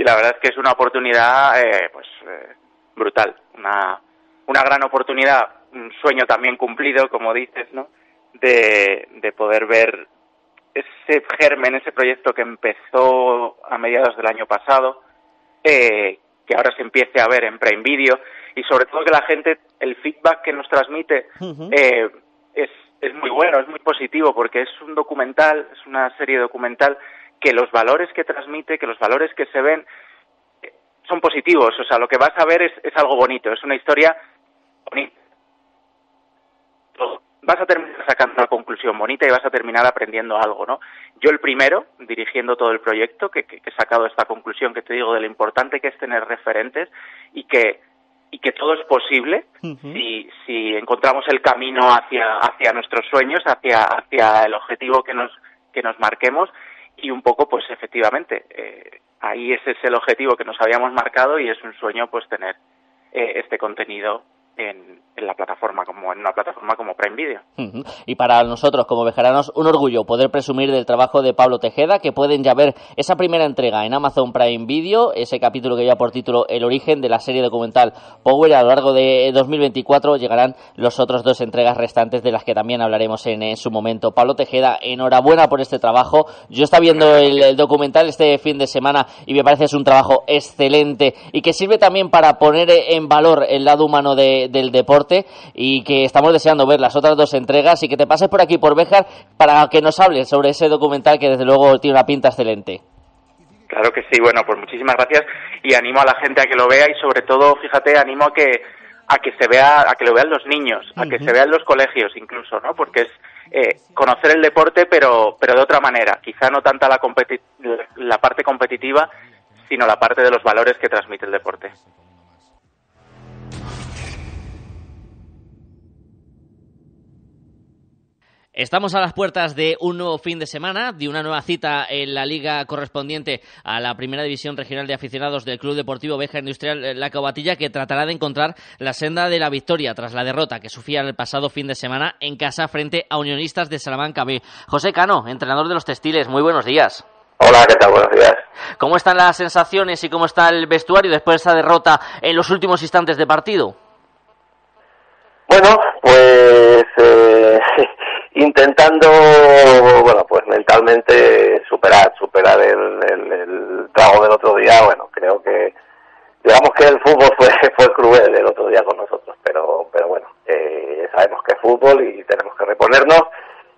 y la verdad es que es una oportunidad eh, pues eh, brutal, una, una gran oportunidad, un sueño también cumplido, como dices, ¿no? De, de poder ver ese germen, ese proyecto que empezó a mediados del año pasado, eh, que ahora se empiece a ver en Prime Video y sobre todo que la gente, el feedback que nos transmite uh -huh. eh, es, es muy bueno, es muy positivo porque es un documental, es una serie documental que los valores que transmite, que los valores que se ven son positivos, o sea, lo que vas a ver es, es algo bonito, es una historia bonita. Vas a terminar sacando una conclusión bonita y vas a terminar aprendiendo algo, ¿no? Yo el primero, dirigiendo todo el proyecto, que, que, que he sacado esta conclusión que te digo de lo importante que es tener referentes y que y que todo es posible uh -huh. si, si encontramos el camino hacia, hacia nuestros sueños, hacia, hacia el objetivo que nos, que nos marquemos y un poco, pues efectivamente, eh, ahí ese es el objetivo que nos habíamos marcado y es un sueño, pues tener eh, este contenido en, la plataforma como en una plataforma como Prime Video. Y para nosotros como vejeranos un orgullo poder presumir del trabajo de Pablo Tejeda, que pueden ya ver esa primera entrega en Amazon Prime Video, ese capítulo que lleva por título El origen de la serie documental Power. A lo largo de 2024 llegarán los otros dos entregas restantes de las que también hablaremos en, su momento. Pablo Tejeda, enhorabuena por este trabajo. Yo estaba viendo el, el documental este fin de semana y me parece es un trabajo excelente y que sirve también para poner en valor el lado humano de, del deporte y que estamos deseando ver las otras dos entregas y que te pases por aquí por Béjar para que nos hables sobre ese documental que desde luego tiene una pinta excelente. Claro que sí, bueno, pues muchísimas gracias y animo a la gente a que lo vea y sobre todo, fíjate, animo a que a que se vea, a que lo vean los niños, a uh -huh. que se vean los colegios incluso, ¿no? Porque es eh, conocer el deporte pero pero de otra manera, quizá no tanta la, la parte competitiva, sino la parte de los valores que transmite el deporte. Estamos a las puertas de un nuevo fin de semana, de una nueva cita en la liga correspondiente a la primera división regional de aficionados del Club Deportivo Beja Industrial eh, La Cobatilla, que tratará de encontrar la senda de la victoria tras la derrota que sufría el pasado fin de semana en casa frente a Unionistas de Salamanca B. José Cano, entrenador de los textiles, muy buenos días. Hola, ¿qué tal? Buenos días. ¿Cómo están las sensaciones y cómo está el vestuario después de esa derrota en los últimos instantes de partido? Bueno, pues eh, intentando, bueno, pues mentalmente superar, superar el, el, el, trago del otro día. Bueno, creo que, digamos que el fútbol fue, *laughs* fue cruel el otro día con nosotros, pero, pero bueno, eh, sabemos que es fútbol y tenemos que reponernos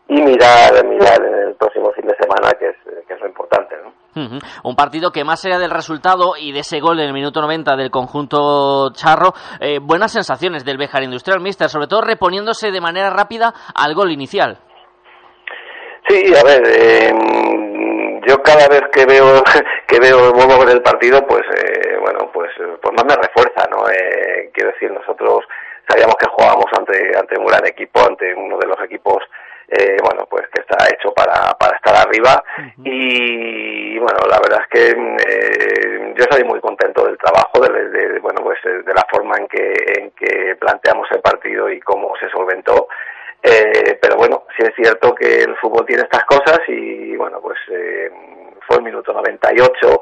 y mirar, mirar en el próximo fin de semana, que es, que es lo importante, ¿no? Un partido que más allá del resultado y de ese gol en el minuto 90 del conjunto charro, eh, buenas sensaciones del Bejar Industrial Mister, sobre todo reponiéndose de manera rápida al gol inicial. Sí, a ver, eh, yo cada vez que veo *laughs* que veo vuelvo a el partido, pues eh, bueno, pues pues más me refuerza, ¿no? Eh, quiero decir, nosotros sabíamos que jugábamos ante ante un gran equipo, ante uno de los equipos eh, bueno, pues que está hecho para, para estar arriba y bueno, la verdad es que eh, yo estoy muy contento del trabajo, de, bueno, pues de la forma en que, en que planteamos el partido y cómo se solventó. Eh, pero bueno, sí es cierto que el fútbol tiene estas cosas y bueno, pues eh, fue el minuto 98.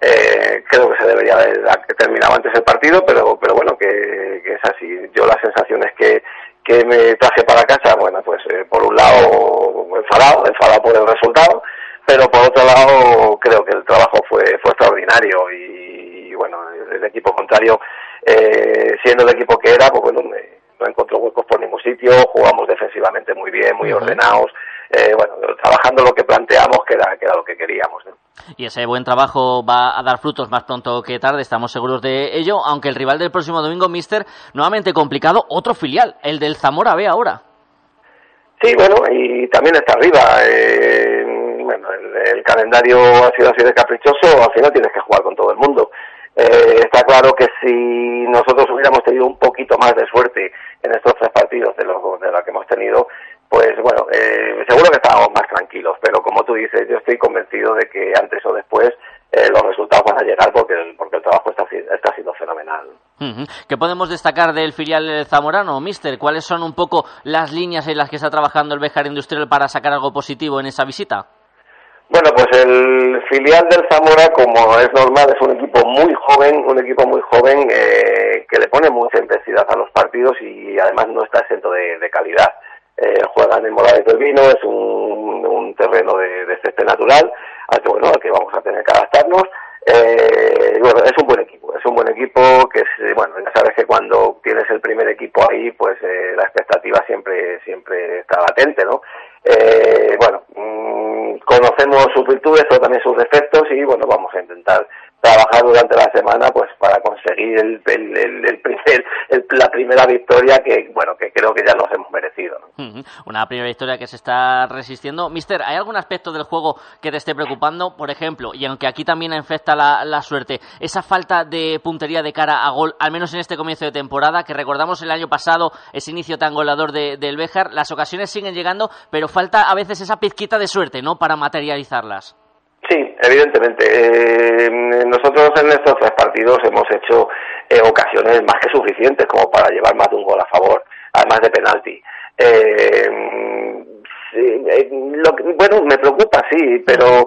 eh, creo que se debería haber terminado antes el partido, pero, pero bueno, que, que es así. Yo las sensaciones que, que me traje para casa, bueno, pues eh, por un lado enfadado, enfadado por el resultado, pero por otro lado creo que el trabajo fue, extraordinario y, bueno, el, equipo contrario, eh, siendo el equipo que era, pues bueno, no encontró huecos por ningún sitio, jugamos defensivamente muy bien, muy ordenados, eh, bueno, trabajando lo que planteamos que era, que era lo que queríamos. ¿no? Y ese buen trabajo va a dar frutos más pronto que tarde, estamos seguros de ello, aunque el rival del próximo domingo, Mister, nuevamente complicado, otro filial, el del Zamora B ahora. Sí, bueno, y también está arriba. Eh, bueno, el, el, calendario ha sido así de caprichoso, al final tienes que jugar con todo el mundo. Eh, está claro que si nosotros hubiéramos tenido un poquito más de suerte en estos tres partidos de lo, de lo que hemos tenido, pues bueno, eh, seguro que estábamos más tranquilos, pero como tú dices, yo estoy convencido de que antes o después eh, los resultados van a llegar porque el, porque el trabajo está, está siendo fenomenal. ¿Qué podemos destacar del filial zamorano, Mister? ¿Cuáles son un poco las líneas en las que está trabajando el Bejar Industrial para sacar algo positivo en esa visita? Bueno, pues el filial del Zamora, como es normal, es un equipo muy joven, un equipo muy joven eh, que le pone mucha intensidad a los partidos y además no está exento de, calidad. Eh, juegan en Morales del Vino, es un, un terreno de, de césped natural, al que, bueno, al que vamos a tener que adaptarnos. Eh, bueno, es un buen equipo, es un buen equipo que es, bueno, ya sabes que cuando tienes el primer equipo ahí, pues eh, la expectativa siempre, siempre está latente, ¿no? Eh, bueno, mmm, conocemos sus virtudes, pero también sus defectos y bueno, vamos a intentar trabajar durante la semana pues para conseguir el, el, el, el la primera victoria que bueno que creo que ya nos hemos merecido una primera victoria que se está resistiendo Mister ¿hay algún aspecto del juego que te esté preocupando? por ejemplo y aunque aquí también afecta la, la suerte esa falta de puntería de cara a gol al menos en este comienzo de temporada que recordamos el año pasado ese inicio tan goleador de, del Béjar las ocasiones siguen llegando pero falta a veces esa pizquita de suerte ¿no? para materializarlas Sí, evidentemente. Eh, nosotros en estos tres partidos hemos hecho eh, ocasiones más que suficientes como para llevar más de un gol a favor, además de penalti. Eh, sí, lo bueno, me preocupa, sí, pero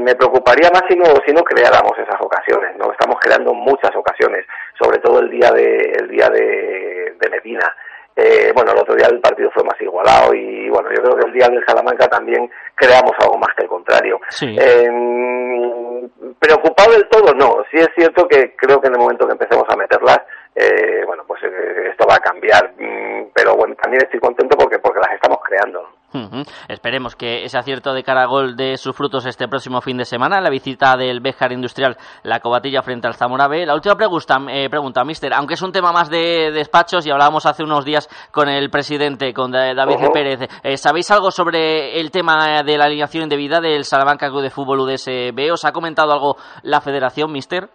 me preocuparía más si no, si no creáramos esas ocasiones. No estamos creando muchas ocasiones, sobre todo el día de, el día de, de Medina. Eh, bueno, el otro día el partido fue más igualado y bueno, yo creo que el día del Salamanca también creamos algo más que el contrario. Sí. Eh, preocupado del todo, no. Sí es cierto que creo que en el momento que empecemos a meterlas, eh, bueno, pues eh, esto va a cambiar. Mm, pero bueno, también estoy contento porque porque las estamos creando. Uh -huh. Esperemos que ese acierto de cara a gol dé sus frutos este próximo fin de semana, la visita del Béjar Industrial, la cobatilla frente al Zamora B. La última pregunta, eh, pregunta, mister, aunque es un tema más de despachos y hablábamos hace unos días con el presidente, con David uh -huh. Pérez, eh, ¿sabéis algo sobre el tema de la alineación indebida del Salamanca Club de Fútbol UDSB? ¿Os ha comentado algo la federación, mister?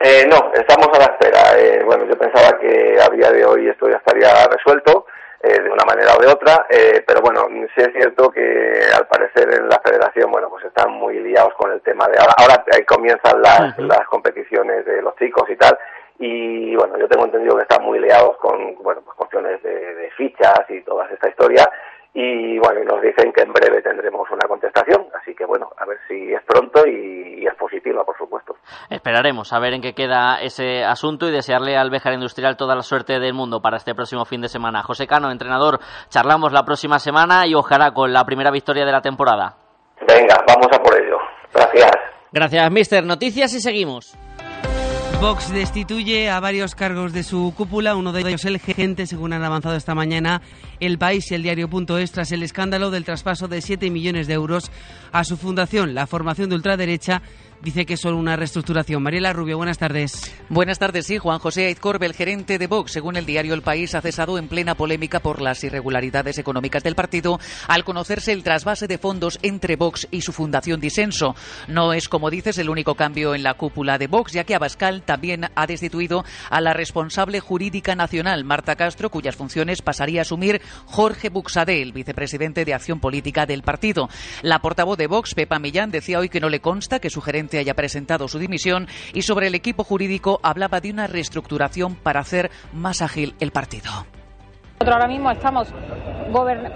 Eh, no, estamos a la espera. Eh, bueno, yo pensaba que a día de hoy esto ya estaría resuelto eh, de una manera o de otra, eh, pero bueno, sí es cierto que al parecer en la federación, bueno, pues están muy liados con el tema de ahora, ahora comienzan las, las competiciones de los chicos y tal, y bueno, yo tengo entendido que están muy liados con, bueno, pues cuestiones de, de fichas y toda esta historia, y bueno, nos dicen que en breve tendremos una contestación, así que bueno, a ver si es pronto y, y, es positiva, por supuesto. Esperaremos a ver en qué queda ese asunto y desearle al Béjar Industrial toda la suerte del mundo para este próximo fin de semana. José Cano, entrenador, charlamos la próxima semana y ojalá con la primera victoria de la temporada. Venga, vamos a por ello. Gracias. Gracias, Mister. Noticias y seguimos. Vox destituye a varios cargos de su cúpula, uno de ellos el gente, según han avanzado esta mañana El País y el Diario.es, tras el escándalo del traspaso de 7 millones de euros a su fundación, la formación de ultraderecha dice que es solo una reestructuración. Mariela Rubio, buenas tardes. Buenas tardes, sí. Juan José Aizcorbe, el gerente de Vox, según el diario El País, ha cesado en plena polémica por las irregularidades económicas del partido al conocerse el trasvase de fondos entre Vox y su fundación Disenso. No es, como dices, el único cambio en la cúpula de Vox, ya que Abascal también ha destituido a la responsable jurídica nacional, Marta Castro, cuyas funciones pasaría a asumir Jorge Buxadé, el vicepresidente de Acción Política del partido. La portavoz de Vox, Pepa Millán, decía hoy que no le consta que su gerente haya presentado su dimisión y sobre el equipo jurídico hablaba de una reestructuración para hacer más ágil el partido. Nosotros ahora mismo estamos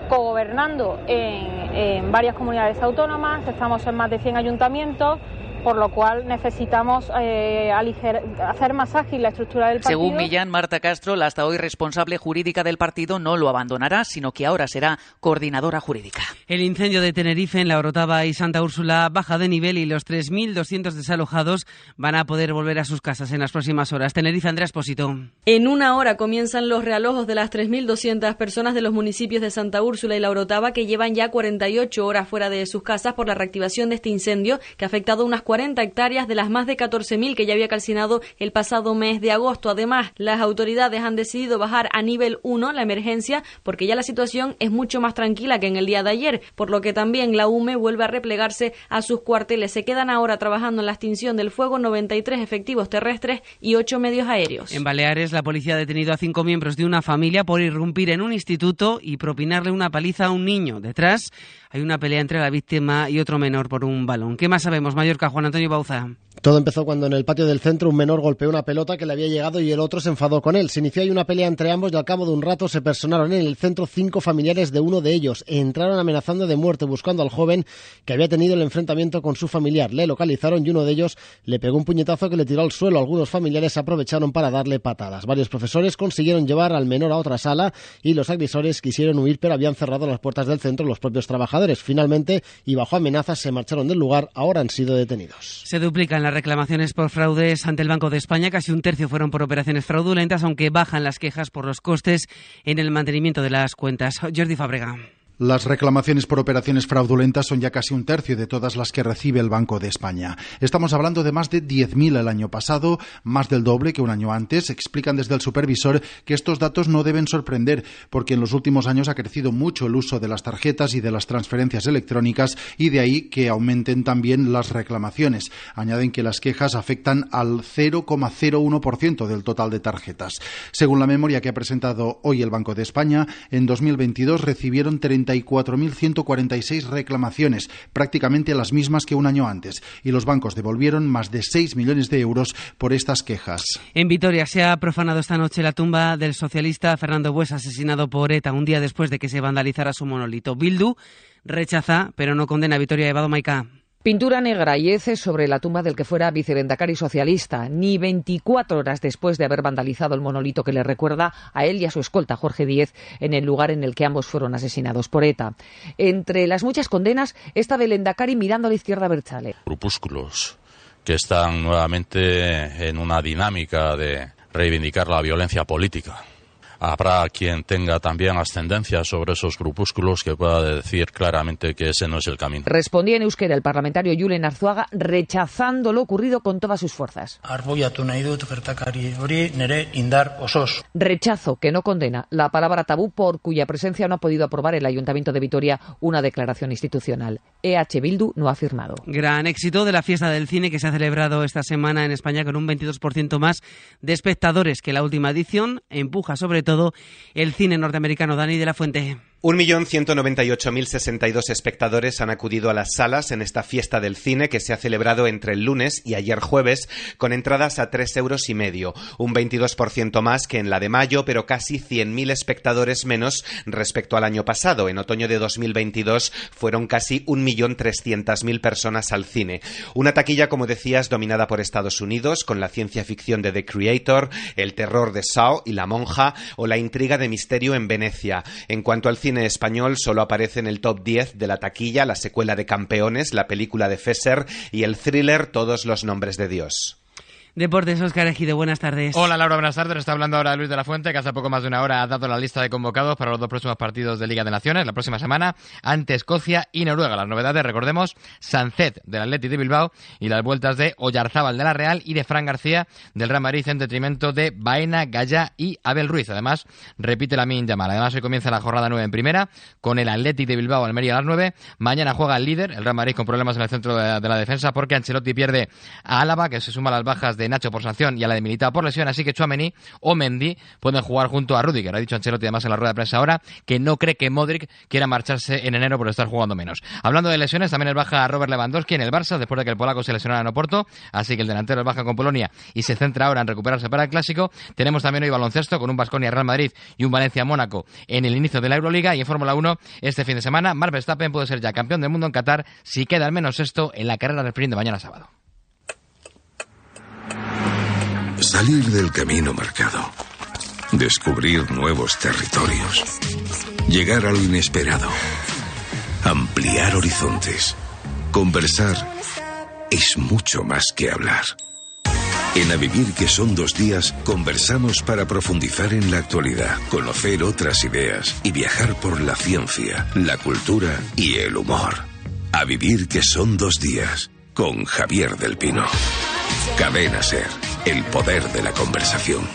cogobernando en, en varias comunidades autónomas, estamos en más de 100 ayuntamientos por lo cual necesitamos eh, hacer más ágil la estructura del partido. Según Millán, Marta Castro, la hasta hoy responsable jurídica del partido, no lo abandonará, sino que ahora será coordinadora jurídica. El incendio de Tenerife en la Orotava y Santa Úrsula baja de nivel y los 3.200 desalojados van a poder volver a sus casas en las próximas horas. Tenerife, Andrea Espósito. En una hora comienzan los realojos de las 3.200 personas de los municipios de Santa Úrsula y la Orotava que llevan ya 48 horas fuera de sus casas por la reactivación de este incendio que ha afectado unas 40 hectáreas de las más de 14.000 que ya había calcinado el pasado mes de agosto. Además, las autoridades han decidido bajar a nivel 1 la emergencia porque ya la situación es mucho más tranquila que en el día de ayer, por lo que también la UME vuelve a replegarse a sus cuarteles. Se quedan ahora trabajando en la extinción del fuego 93 efectivos terrestres y 8 medios aéreos. En Baleares, la policía ha detenido a cinco miembros de una familia por irrumpir en un instituto y propinarle una paliza a un niño. Detrás hay una pelea entre la víctima y otro menor por un balón. ¿Qué más sabemos, Mallorca? Juan Antonio Bauza. Todo empezó cuando en el patio del centro un menor golpeó una pelota que le había llegado y el otro se enfadó con él. Se inició ahí una pelea entre ambos y al cabo de un rato se personaron en el centro cinco familiares de uno de ellos. Entraron amenazando de muerte buscando al joven que había tenido el enfrentamiento con su familiar. Le localizaron y uno de ellos le pegó un puñetazo que le tiró al suelo. Algunos familiares aprovecharon para darle patadas. Varios profesores consiguieron llevar al menor a otra sala y los agresores quisieron huir pero habían cerrado las puertas del centro los propios trabajadores. Finalmente, y bajo amenazas, se marcharon del lugar. Ahora han sido detenidos. Se duplican las reclamaciones por fraudes ante el Banco de España. Casi un tercio fueron por operaciones fraudulentas, aunque bajan las quejas por los costes en el mantenimiento de las cuentas. Jordi Fabrega. Las reclamaciones por operaciones fraudulentas son ya casi un tercio de todas las que recibe el Banco de España. Estamos hablando de más de 10.000 el año pasado, más del doble que un año antes. Explican desde el supervisor que estos datos no deben sorprender, porque en los últimos años ha crecido mucho el uso de las tarjetas y de las transferencias electrónicas y de ahí que aumenten también las reclamaciones. Añaden que las quejas afectan al 0,01% del total de tarjetas. Según la memoria que ha presentado hoy el Banco de España, en 2022 recibieron 30 34.146 reclamaciones, prácticamente las mismas que un año antes, y los bancos devolvieron más de 6 millones de euros por estas quejas. En Vitoria se ha profanado esta noche la tumba del socialista Fernando Bues, asesinado por ETA un día después de que se vandalizara su monolito. Bildu rechaza, pero no condena a Vitoria Evado Maica. Pintura negra y heces sobre la tumba del que fuera vicevendacari socialista, ni 24 horas después de haber vandalizado el monolito que le recuerda a él y a su escolta, Jorge Díez, en el lugar en el que ambos fueron asesinados por ETA. Entre las muchas condenas, esta del Endacari mirando a la izquierda Berchale. Grupúsculos que están nuevamente en una dinámica de reivindicar la violencia política habrá quien tenga también ascendencia sobre esos grupúsculos que pueda decir claramente que ese no es el camino. Respondía en euskera el parlamentario Julen Arzuaga rechazando lo ocurrido con todas sus fuerzas. Rechazo que no condena la palabra tabú por cuya presencia no ha podido aprobar el Ayuntamiento de Vitoria una declaración institucional. EH Bildu no ha firmado. Gran éxito de la fiesta del cine que se ha celebrado esta semana en España con un 22% más de espectadores que la última edición empuja sobre todo el cine norteamericano. Dani de la Fuente. 1.198.062 espectadores han acudido a las salas en esta fiesta del cine que se ha celebrado entre el lunes y ayer jueves con entradas a tres euros y medio, un 22% más que en la de mayo, pero casi 100.000 espectadores menos respecto al año pasado. En otoño de 2022 fueron casi 1.300.000 personas al cine. Una taquilla, como decías, dominada por Estados Unidos, con la ciencia ficción de The Creator, el terror de Saw y La Monja o la intriga de misterio en Venecia. En cuanto al cine cine español solo aparece en el top 10 de la taquilla la secuela de Campeones, la película de Fesser y el thriller Todos los nombres de Dios. Deportes, Oscar Ejido, buenas tardes. Hola Laura, buenas tardes. Está hablando ahora Luis de la Fuente, que hace poco más de una hora ha dado la lista de convocados para los dos próximos partidos de Liga de Naciones, la próxima semana, ante Escocia y Noruega. Las novedades, recordemos, Sancet del Atleti de Bilbao y las vueltas de Oyarzábal de la Real y de Fran García del Real Madrid en detrimento de Baena, Gaya y Abel Ruiz. Además, repite la min llamada. Además, hoy comienza la jornada 9 en primera con el Atleti de Bilbao Almería a las 9. Mañana juega el líder, el Real Madrid con problemas en el centro de la, defensa porque Ancelotti pierde a Álava, que se suma a las bajas de Nacho por sanción y a la de Militao por lesión, así que Chuamení o Mendy pueden jugar junto a Rudiger. Ha dicho Ancelotti además en la rueda de prensa ahora que no cree que Modric quiera marcharse en enero por estar jugando menos. Hablando de lesiones, también es baja Robert Lewandowski en el Barça después de que el polaco se lesionara en Oporto, así que el delantero es baja con Polonia y se centra ahora en recuperarse para el clásico. Tenemos también hoy baloncesto con un Basconia Real Madrid y un Valencia Mónaco en el inicio de la Euroliga y en Fórmula 1 este fin de semana Mark Verstappen puede ser ya campeón del mundo en Qatar si queda al menos esto en la carrera del sprint de mañana sábado. Salir del camino marcado. Descubrir nuevos territorios. Llegar a lo inesperado. Ampliar horizontes. Conversar es mucho más que hablar. En A Vivir que son dos días, conversamos para profundizar en la actualidad, conocer otras ideas y viajar por la ciencia, la cultura y el humor. A Vivir que son dos días, con Javier del Pino. Cadena Ser, el poder de la conversación.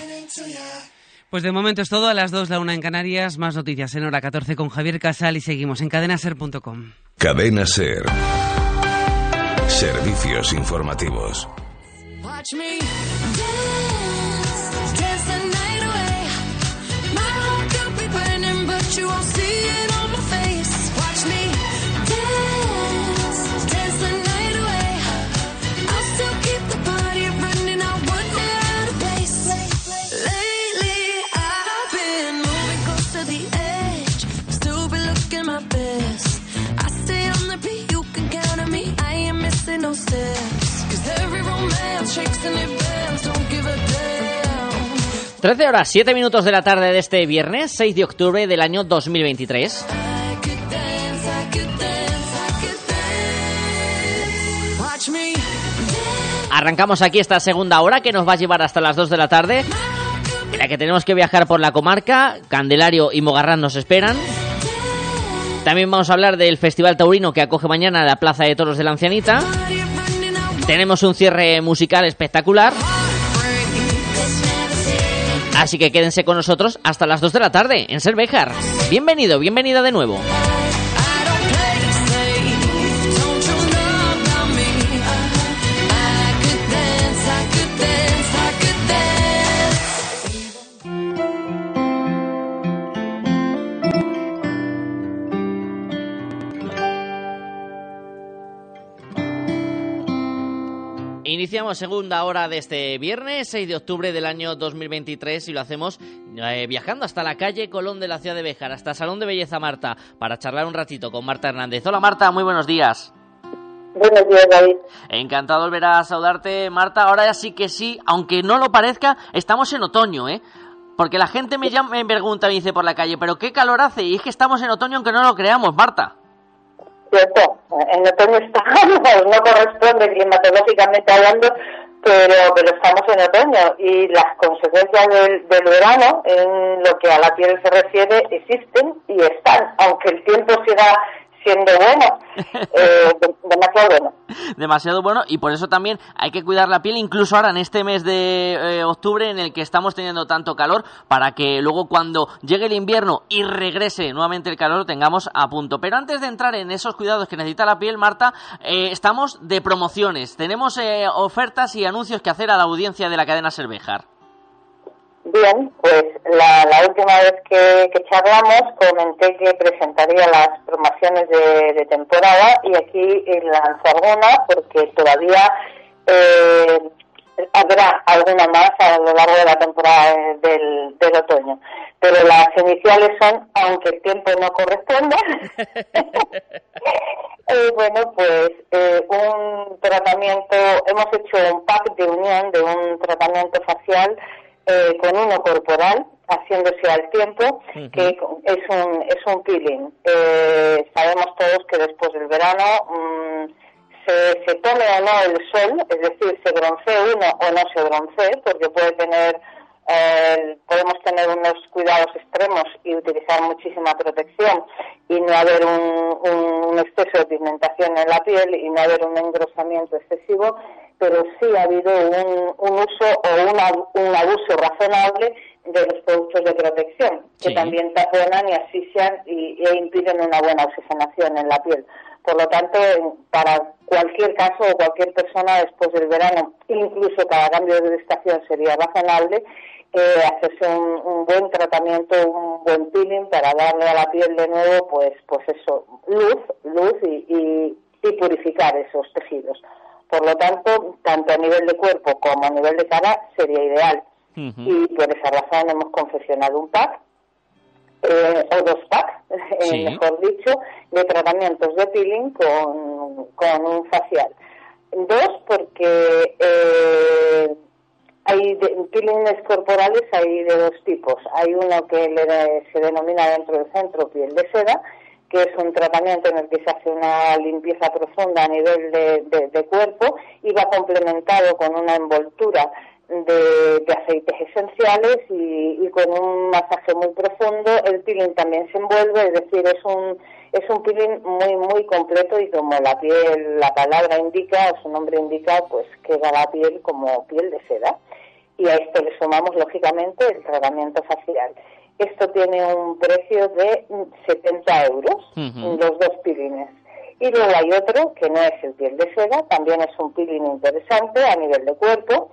Pues de momento es todo, a las 2, la una en Canarias, más noticias en hora 14 con Javier Casal y seguimos en cadenaser.com. Cadena Ser. Servicios informativos. no 13 horas, 7 minutos de la tarde de este viernes, 6 de octubre del año 2023. Watch me Arrancamos aquí esta segunda hora que nos va a llevar hasta las 2 de la tarde, en la que tenemos que viajar por la comarca. Candelario y Mogarrán nos esperan. También vamos a hablar del Festival Taurino que acoge mañana la Plaza de Toros de la Ancianita. Tenemos un cierre musical espectacular. Así que quédense con nosotros hasta las 2 de la tarde en Servejar. Bienvenido, bienvenida de nuevo. Iniciamos segunda hora de este viernes, 6 de octubre del año 2023 y lo hacemos eh, viajando hasta la calle Colón de la ciudad de Béjar, hasta Salón de Belleza Marta, para charlar un ratito con Marta Hernández. Hola Marta, muy buenos días. Buenos días, David. Encantado volver a saludarte, Marta. Ahora ya sí que sí, aunque no lo parezca, estamos en otoño, ¿eh? Porque la gente me, llama, me pregunta, me dice por la calle, ¿pero qué calor hace? Y es que estamos en otoño aunque no lo creamos, Marta. Cierto, en otoño estamos, *laughs* no corresponde climatológicamente hablando, pero, pero estamos en otoño y las consecuencias del, del verano en lo que a la piel se refiere existen y están, aunque el tiempo siga siendo bueno, *laughs* eh, demasiado bueno. Demasiado bueno y por eso también hay que cuidar la piel, incluso ahora en este mes de eh, octubre en el que estamos teniendo tanto calor, para que luego cuando llegue el invierno y regrese nuevamente el calor lo tengamos a punto. Pero antes de entrar en esos cuidados que necesita la piel, Marta, eh, estamos de promociones. Tenemos ofertas y anuncios que hacer a la audiencia de la cadena Cervejar. Bien, pues la, la última vez que, charlamos comenté que presentaría las promociones de, temporada y aquí lanzo alguna porque todavía eh, habrá alguna más a lo largo de la temporada del, del otoño. Pero las iniciales son, aunque el tiempo no corresponda, *laughs* eh, bueno, pues eh, un tratamiento, hemos hecho un pack de unión de un tratamiento facial eh, con uno corporal, haciéndose al tiempo, que es un, es un peeling. Eh, sabemos todos que después del verano mm, se, se tome o no el sol, es decir, se broncee uno o no se broncee, porque puede tener, eh, podemos tener unos cuidados extremos y utilizar muchísima protección y no haber un, un- un exceso de pigmentación en la piel y no haber un engrosamiento excesivo, pero sí ha habido un, un uso o una- un abuso razonable de los productos de protección, que también taponan y asfixian y, e impiden una buena oxigenación en la piel. Por lo tanto, para cualquier caso o cualquier persona después del verano, incluso cada cambio de estación sería razonable eh, hacerse un, un buen tratamiento, un buen peeling para darle a la piel de nuevo, pues, pues eso, luz, luz y, y- y purificar esos tejidos. Por lo tanto, tanto a nivel de cuerpo como a nivel de cara sería ideal. Y por esa razón hemos confeccionado un pack, eh, o dos packs, *laughs* eh, mejor dicho, de tratamientos de peeling con, con un facial. Dos, porque eh, hay de, peelings corporales hay de dos tipos. Hay uno que le- se denomina dentro del centro piel de seda, que es un tratamiento en el que se hace una limpieza profunda a nivel de, de- cuerpo y va complementado con una envoltura de, de aceites esenciales y, y con un masaje muy profundo. El peeling también se envuelve, es decir, es un es un peeling muy muy completo y como la piel, la palabra indica o su nombre indica, pues queda la piel como piel de seda. Y a esto le sumamos lógicamente el tratamiento facial. Esto tiene un precio de mm, 70 euros, los dos peelings. Y luego hay otro que no es el piel de seda, también es un peeling interesante a nivel de cuerpo,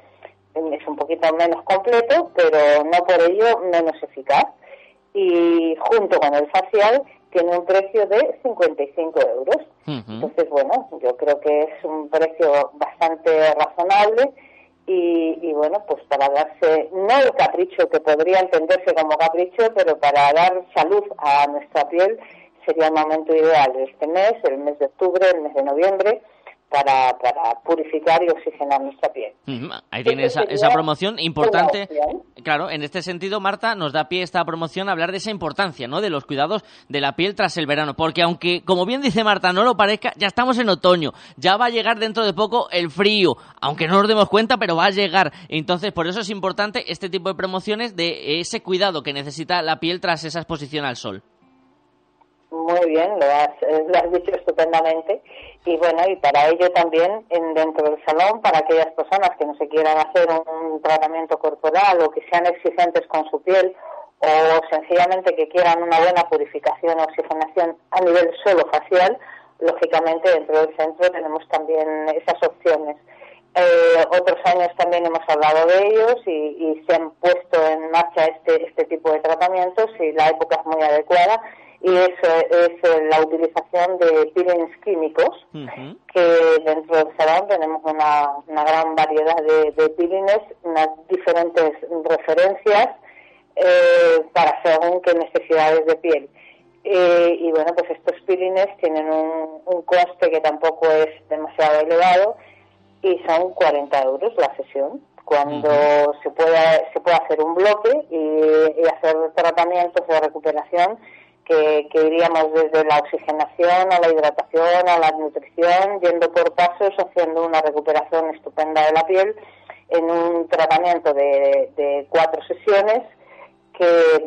es un poquito menos completo, pero no por ello menos eficaz. Y junto con el facial tiene un precio de 55 euros. Entonces, bueno, yo creo que es un precio bastante razonable y, y, bueno, pues para darse, no el capricho que podría entenderse como capricho, pero para dar salud a nuestra piel sería el momento ideal este mes, el mes de octubre, el mes de noviembre, para, para purificar y oxigenar nuestra piel. Ujú, Ahí tiene Esa esa, promoción importante. Claro, en este sentido, Marta, nos da pie esta promoción a hablar de esa importancia, ¿no? De los cuidados de la piel tras el verano. Porque aunque, como bien dice Marta, no lo parezca, ya estamos en otoño. Ya va a llegar dentro de poco el frío. Aunque no nos demos cuenta, pero va a llegar. Entonces, por eso es importante este tipo de promociones de ese cuidado que necesita la piel tras esa exposición al sol. Muy bien, lo has, eh, lo has dicho estupendamente. Y bueno, y para ello también en, dentro del salón, para aquellas personas que no se quieran hacer un tratamiento corporal o que sean exigentes con su piel o sencillamente que quieran una buena purificación o oxigenación a nivel solo facial, lógicamente dentro del centro tenemos también esas opciones. Eh, otros años también hemos hablado de ellos y, y se han puesto en marcha este, este tipo de tratamientos y la época es muy adecuada y eso es eh, la utilización de peelings químicos que dentro del salón tenemos una, una gran variedad de, de peelings, unas diferentes referencias eh, para según qué necesidades de piel. Eh, y bueno, pues estos peelings tienen un, un coste que tampoco es demasiado elevado y son 40 euros la sesión. Cuando se puede se puede hacer un bloque y, y hacer tratamientos de recuperación que, iríamos desde la oxigenación a la hidratación, a la nutrición, yendo por pasos, haciendo una recuperación estupenda de la piel en un tratamiento de, de cuatro sesiones que,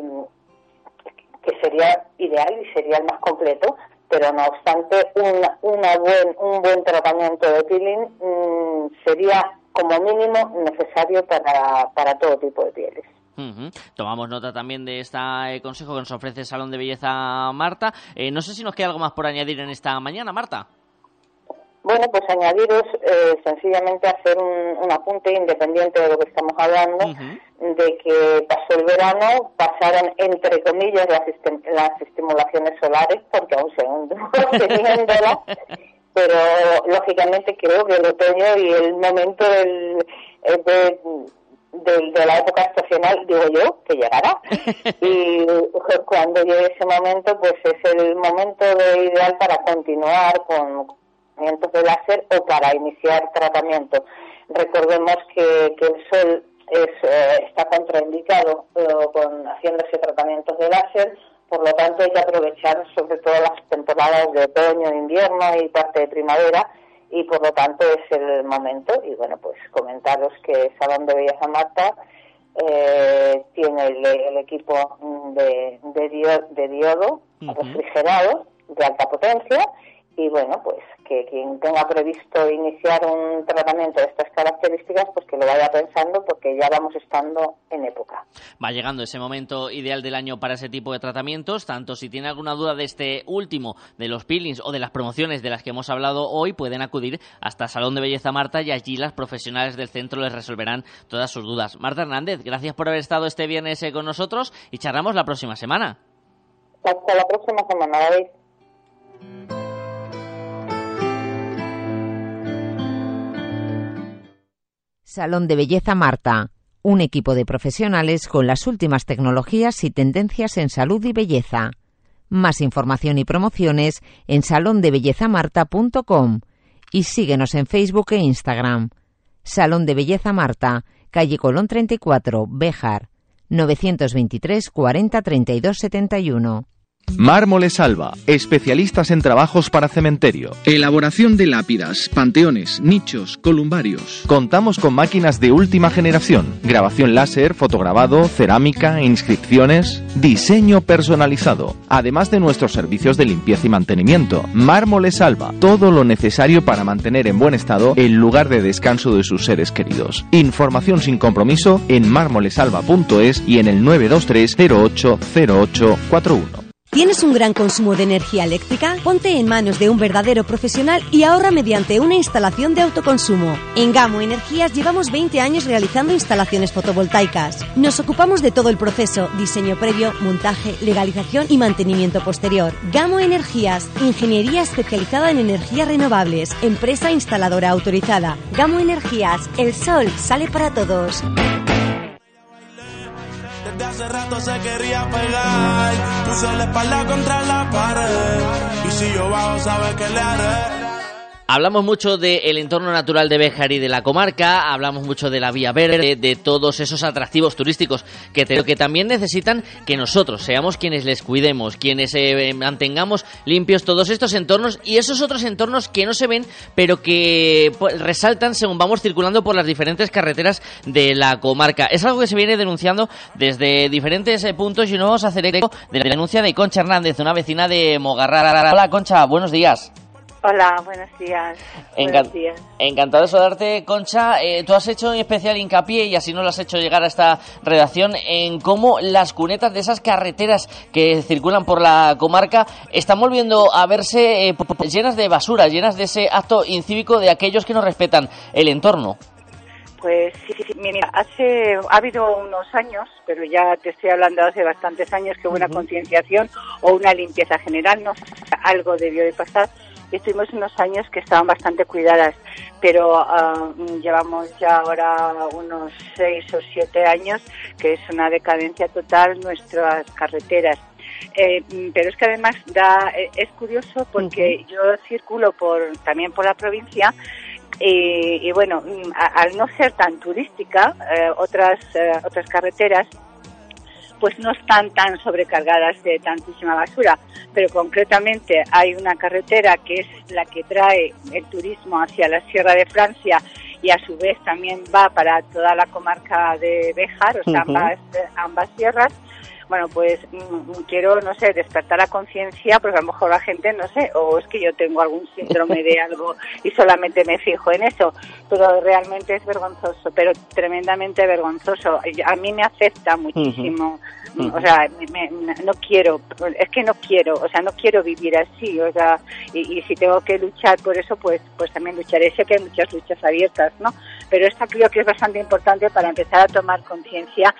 que sería ideal y sería el más completo, pero no obstante, una, una buen, un buen tratamiento de peeling mm, sería como mínimo necesario para, para todo tipo de pieles. Ujú. Tomamos nota también de este consejo que nos ofrece el Salón de Belleza Marta. Eh, no sé si nos queda algo más por añadir en esta mañana, Marta. Bueno, pues añadiros eh, sencillamente hacer un, un apunte independiente de lo que estamos hablando, de que pasó el verano, pasaron entre comillas las, las estimulaciones solares, porque aún seguimos *laughs* teniéndolas, pero lógicamente creo que el otoño y el momento del, eh, de, de la época estacional, digo yo, que llegará. *laughs* y cuando llegue ese momento, pues es el momento de- ideal para continuar con tratamientos de láser o para iniciar tratamiento. Recordemos que, que el sol es, eh, está contraindicado eh, con haciéndose tratamientos de láser, por lo tanto hay que aprovechar sobre todo las temporadas de otoño, invierno y parte de primavera y por lo tanto es el momento. Y bueno, pues comentaros que Salón de Belleza Marta eh, tiene el, el equipo de, de, dio- de diodo refrigerado de alta potencia y bueno, pues que quien tenga previsto iniciar un tratamiento de estas características, pues que lo vaya pensando porque ya vamos estando en época. Va llegando ese momento ideal del año para ese tipo de tratamientos. Tanto si tiene alguna duda de este último, de los peelings o de las promociones de las que hemos hablado hoy, pueden acudir hasta Salón de Belleza Marta y allí las profesionales del centro les resolverán todas sus dudas. Marta Hernández, gracias por haber estado este viernes eh, con nosotros y charlamos la próxima semana. Hasta la próxima semana, David. Salón de Belleza Marta, un equipo de profesionales con las últimas tecnologías y tendencias en salud y belleza. Más información y promociones en salondebellezamarta.com y síguenos en Facebook e Instagram. Salón de Belleza Marta, calle Colón 34, Béjar, 923 40 32 71. Mármoles Alba, especialistas en trabajos para cementerio. Elaboración de lápidas, panteones, nichos, columbarios. Contamos con máquinas de última generación, grabación láser, fotograbado, cerámica, inscripciones, diseño personalizado, además de nuestros servicios de limpieza y mantenimiento. Mármoles Alba, todo lo necesario para mantener en buen estado el lugar de descanso de sus seres queridos. Información sin compromiso en mármolesalba.es y en el 923 080841. ¿Tienes un gran consumo de energía eléctrica? Ponte en manos de un verdadero profesional y ahorra mediante una instalación de autoconsumo. En Gamo Energías llevamos 20 años realizando instalaciones fotovoltaicas. Nos ocupamos de todo el proceso, diseño previo, montaje, legalización y mantenimiento posterior. Gamo Energías, ingeniería especializada en energías renovables, empresa instaladora autorizada. Gamo Energías, el sol sale para todos. Desde hace rato se quería pegar. Puso la espalda contra la pared. Y si yo bajo, sabes que le haré. Hablamos mucho del entorno natural de Béjar y de la comarca, hablamos mucho de la vía verde, de todos esos atractivos turísticos que, te- que también necesitan que nosotros seamos quienes les cuidemos, quienes eh, mantengamos limpios todos estos entornos y esos otros entornos que no se ven, pero que pues, resaltan según vamos circulando por las diferentes carreteras de la comarca. Es algo que se viene denunciando desde diferentes eh, puntos y no vamos a hacer eco de la denuncia de Concha Hernández, una vecina de Mogarra. Hola Concha, buenos días. Hola, buenos días. Buenos días. Encantado de saludarte, Concha. Eh, tú has hecho un especial hincapié y así nos lo has hecho llegar a esta redacción en cómo las cunetas de esas carreteras que circulan por la comarca están volviendo a verse eh, llenas de basura, llenas de ese acto incívico de aquellos que no respetan el entorno. Pues sí, sí, sí. mira, hace, ha habido unos años, pero ya te estoy hablando hace bastantes años, que hubo una concienciación o una limpieza general, no sé, algo debió de pasar. Y estuvimos unos años que estaban bastante cuidadas, pero mm, llevamos ya ahora unos seis o siete años que es una decadencia total nuestras carreteras. Eh, pero es que además da, eh, es curioso porque yo circulo por también por la provincia y, y bueno, mm, a- al no ser tan turística, eh, otras, eh, otras carreteras pues no están tan sobrecargadas de tantísima basura, pero concretamente hay una carretera que es la que trae el turismo hacia la Sierra de Francia y a su vez también va para toda la comarca de Béjar, o sea, ambas, ambas sierras. Bueno, pues mm, quiero, no sé, despertar la conciencia, porque a lo mejor la gente, no sé, o es que yo tengo algún síndrome de algo y solamente me fijo en eso, pero realmente es vergonzoso, pero tremendamente vergonzoso. A mí me afecta muchísimo, Ujú. o sea, me- me- no quiero, es que no quiero, o sea, no quiero vivir así, o sea, y, y si tengo que luchar por eso, pues, pues también lucharé. Sé que hay muchas luchas abiertas, ¿no? Pero esta creo que es bastante importante para empezar a tomar conciencia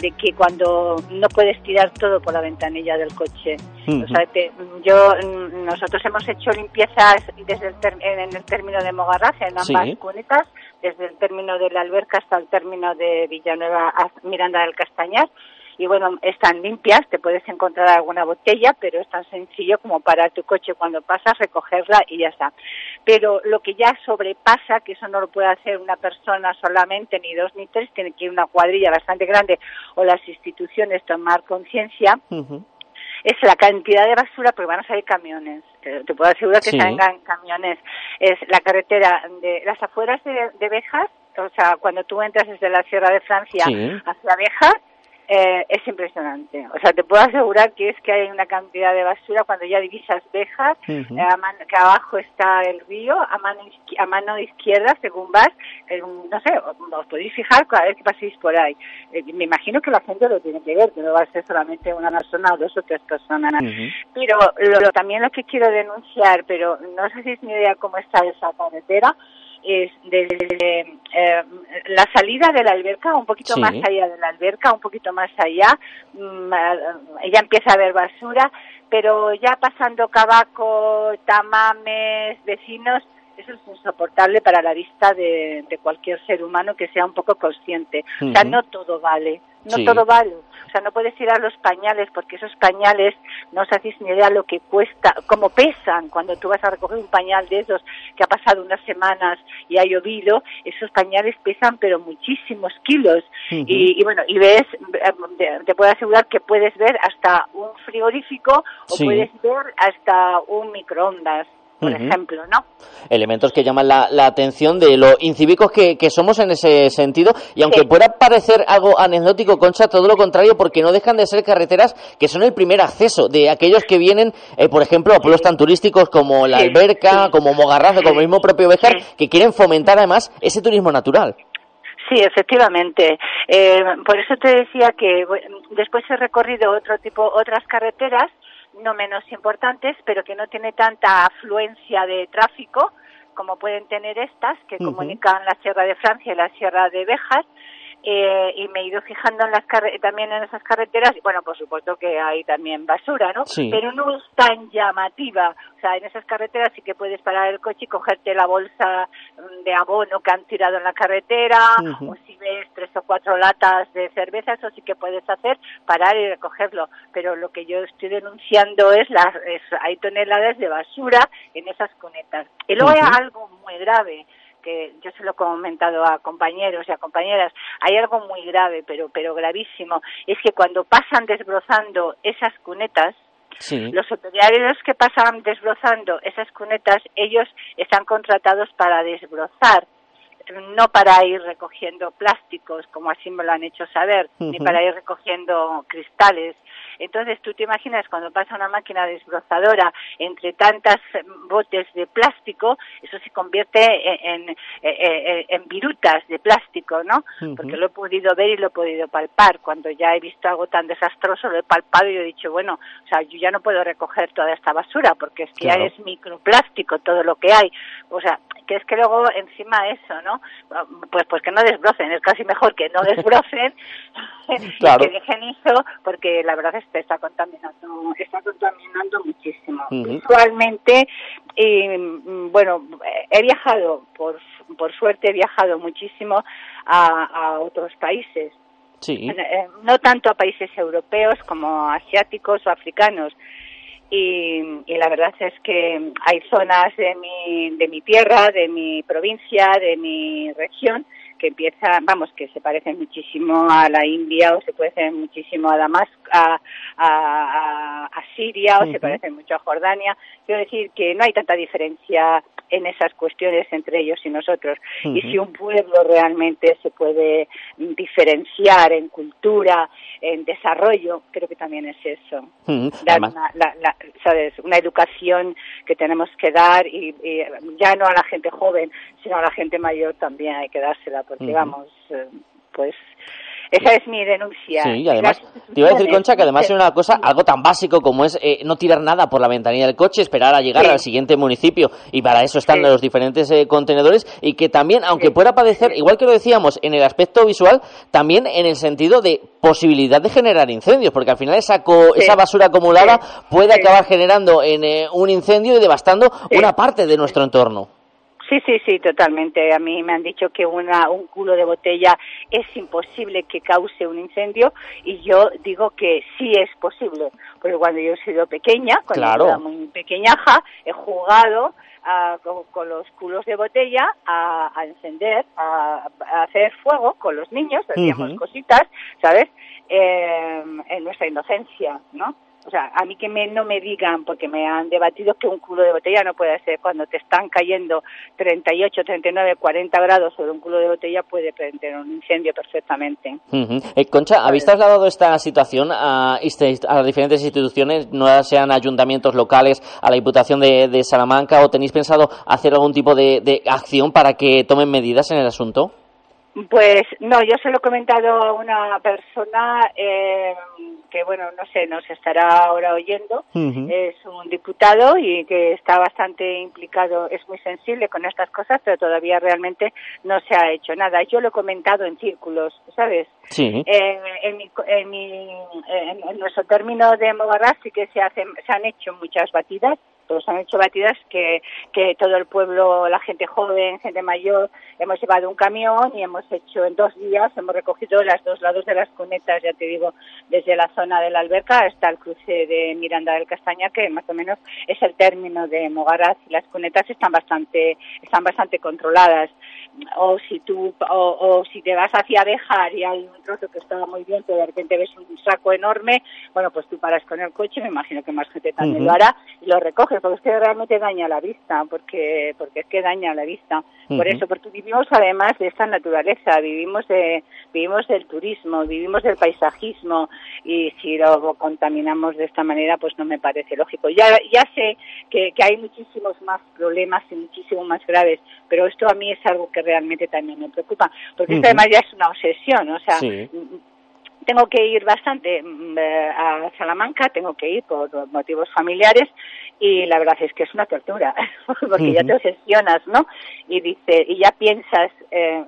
de que cuando no puedes tirar todo por la ventanilla del coche. O sea, te- yo, mm, nosotros hemos hecho limpiezas desde el ter- en el término de Mogarraz, en ambas Sí. cunetas, desde el término de la alberca hasta el término de Villanueva, Miranda del Castañar. Y bueno, están limpias, te puedes encontrar alguna botella, pero es tan sencillo como parar tu coche cuando pasas, recogerla y ya está. Pero lo que ya sobrepasa, que eso no lo puede hacer una persona solamente, ni dos ni tres, tiene que ir una cuadrilla bastante grande o las instituciones tomar conciencia, es la cantidad de basura, porque van a salir camiones. Te puedo asegurar que Sí. salgan camiones. Es la carretera de las afueras de, de Bejas, o sea, cuando tú entras desde la Sierra de Francia Sí. hacia Bejas, eh, es impresionante. O sea, te puedo asegurar que es que hay una cantidad de basura cuando ya divisas Bejas, Ujú. eh, a man- que abajo está el río, a mano, a mano izquierda, según vas, eh, no sé, os os podéis fijar cada vez que paséis por ahí. Eh, me imagino que la gente lo tiene que ver, que no va a ser solamente una persona o dos o tres personas. Pero lo- lo- también lo que quiero denunciar, pero no sé si es mi idea cómo está esa carretera, es desde eh, la salida de la alberca, un poquito Sí. más allá de la alberca, un poquito más allá, mm, eh, ya empieza a haber basura, pero ya pasando Cabaco, Tamames, vecinos, eso es insoportable para la vista de, de cualquier ser humano que sea un poco consciente. O sea, no todo vale, no Sí. todo vale. O sea, no puedes ir a los pañales porque esos pañales no os hacéis ni idea lo que cuesta, cómo pesan cuando tú vas a recoger un pañal de esos que ha pasado unas semanas y ha llovido. Esos pañales pesan pero muchísimos kilos. Y, y bueno, y ves, eh, te- te puedo asegurar que puedes ver hasta un frigorífico o Sí. puedes ver hasta un microondas, por ejemplo, ¿no? elementos que llaman la, la atención de lo incívicos que, que somos en ese sentido. Y aunque pueda parecer algo anecdótico, Concha, todo lo contrario, porque no dejan de ser carreteras que son el primer acceso de aquellos que vienen, eh, por ejemplo, a pueblos tan turísticos como la Sí, Alberca, como Mogarrazo, como el mismo propio Bejar, que quieren fomentar además ese turismo natural. Sí, efectivamente. Eh, por eso te decía que después he recorrido otro tipo, otras carreteras no menos importantes, pero que no tiene tanta afluencia de tráfico como pueden tener estas, que comunican la Sierra de Francia y la Sierra de Bejas. Eh, y me he ido fijando en las carre- también en esas carreteras y bueno por supuesto que hay también basura no Sí. pero no es tan llamativa. O sea en esas carreteras sí que puedes parar el coche y cogerte la bolsa mm, de abono que han tirado en la carretera o si ves tres o cuatro latas de cerveza eso sí que puedes hacer parar y recogerlo. Pero lo que yo estoy denunciando es las es- hay toneladas de basura en esas cunetas. Y luego hay Ujú. algo muy grave que yo se lo he comentado a compañeros y a compañeras, hay algo muy grave, pero, pero gravísimo, es que cuando pasan desbrozando esas cunetas, Sí. los operarios que pasan desbrozando esas cunetas, ellos están contratados para desbrozar, no para ir recogiendo plásticos, como así me lo han hecho saber, ni para ir recogiendo cristales. Entonces, tú te imaginas cuando pasa una máquina desbrozadora entre tantas eh, botes de plástico, eso se convierte en, en, en- en virutas de plástico, ¿no? Porque lo he podido ver y lo he podido palpar. Cuando ya he visto algo tan desastroso, lo he palpado y he dicho, bueno, o sea, yo ya no puedo recoger toda esta basura porque es que Claro. ya es microplástico todo lo que hay. O sea, que es que luego encima eso, ¿no? Pues pues que no desbrocen, es casi mejor que no *laughs* desbrocen Claro. y *laughs* que dejen eso porque la verdad es que está contaminando, está contaminando muchísimo. Ujú. Visualmente, y mm, bueno, he viajado, por, por suerte he viajado muchísimo a, a otros países. Sí. Eh, no tanto a países europeos como asiáticos o africanos. Y, y la verdad es que hay zonas de mi, de mi tierra, de mi provincia, de mi región, que empiezan, vamos, que se parecen muchísimo a la India o se parecen muchísimo a Damasco, a, a, a- a Siria o se parecen mucho a Jordania. Quiero decir que no hay tanta diferencia en esas cuestiones entre ellos y nosotros. Y si un pueblo realmente se puede diferenciar en cultura, en desarrollo, creo que también es eso. Dar una, la- la- ¿sabes? una educación que tenemos que dar y, y ya no a la gente joven, sino a la gente mayor también hay que dársela, porque vamos, eh, pues esa es mi denuncia. Sí, y además, te iba a decir, Concha, que además es una cosa, algo tan básico como es eh, no tirar nada por la ventanilla del coche, esperar a llegar Sí. al siguiente municipio, y para eso están Sí. los diferentes eh, contenedores, y que también, aunque pueda padecer, igual que lo decíamos, en el aspecto visual, también en el sentido de posibilidad de generar incendios, porque al final esa, co- esa basura acumulada puede acabar generando en, eh, un incendio y devastando una parte de nuestro entorno. Sí, sí, sí, totalmente. A mí me han dicho que una, un culo de botella es imposible que cause un incendio y yo digo que sí es posible, porque cuando yo he sido pequeña, cuando Claro. era muy pequeñaja, he jugado ah, con, con los culos de botella a, a encender, a, a hacer fuego con los niños, hacíamos cositas, ¿sabes? Eh, en nuestra inocencia, ¿no? O sea, a mí que me, no me digan, porque me han debatido que un culo de botella no puede ser. Cuando te están cayendo 38, 39, 40 grados sobre un culo de botella, puede prender un incendio perfectamente. Eh, Concha, ¿habéis trasladado esta situación a, a diferentes instituciones, no sean ayuntamientos locales, a la Diputación de, Salamanca, o tenéis pensado hacer algún tipo de acción para que tomen medidas en el asunto? Pues no, yo se lo he comentado a una persona eh, que, bueno, no sé, nos estará ahora oyendo. Es un diputado y que está bastante implicado, es muy sensible con estas cosas, pero todavía realmente no se ha hecho nada. Yo lo he comentado en círculos, ¿sabes? Sí. Eh, en, mi, en, mi- en- en nuestro término de Mogarra sí que se, hacen, se han hecho muchas batidas, se han hecho batidas que, que todo el pueblo, la gente joven, gente mayor, hemos llevado un camión y hemos hecho en dos días, hemos recogido los dos lados de las cunetas, ya te digo, desde la zona de la alberca hasta el cruce de Miranda del Castaña, que más o menos es el término de Mogaraz y las cunetas están bastante, están bastante controladas o si tú o, o si te vas hacia Bejar y hay un trozo que está muy bien pero de repente ves un saco enorme bueno pues tú paras con el coche me imagino que más gente también Ujú. lo hará y lo recoges porque es que realmente daña la vista porque porque es que daña la vista por eso porque vivimos además de esta naturaleza vivimos de vivimos del turismo vivimos del paisajismo y si lo contaminamos de esta manera pues no me parece lógico ya ya sé que, que hay muchísimos más problemas y muchísimo más graves pero esto a mí es algo que realmente también me preocupa porque esto Ujú. además ya es una obsesión o sea Sí. Tengo que ir bastante mm, eh, a Salamanca, tengo que ir por motivos familiares y la verdad es que es una tortura, *laughs* porque ya te obsesionas, ¿no? Y dice, y ya piensas, eh,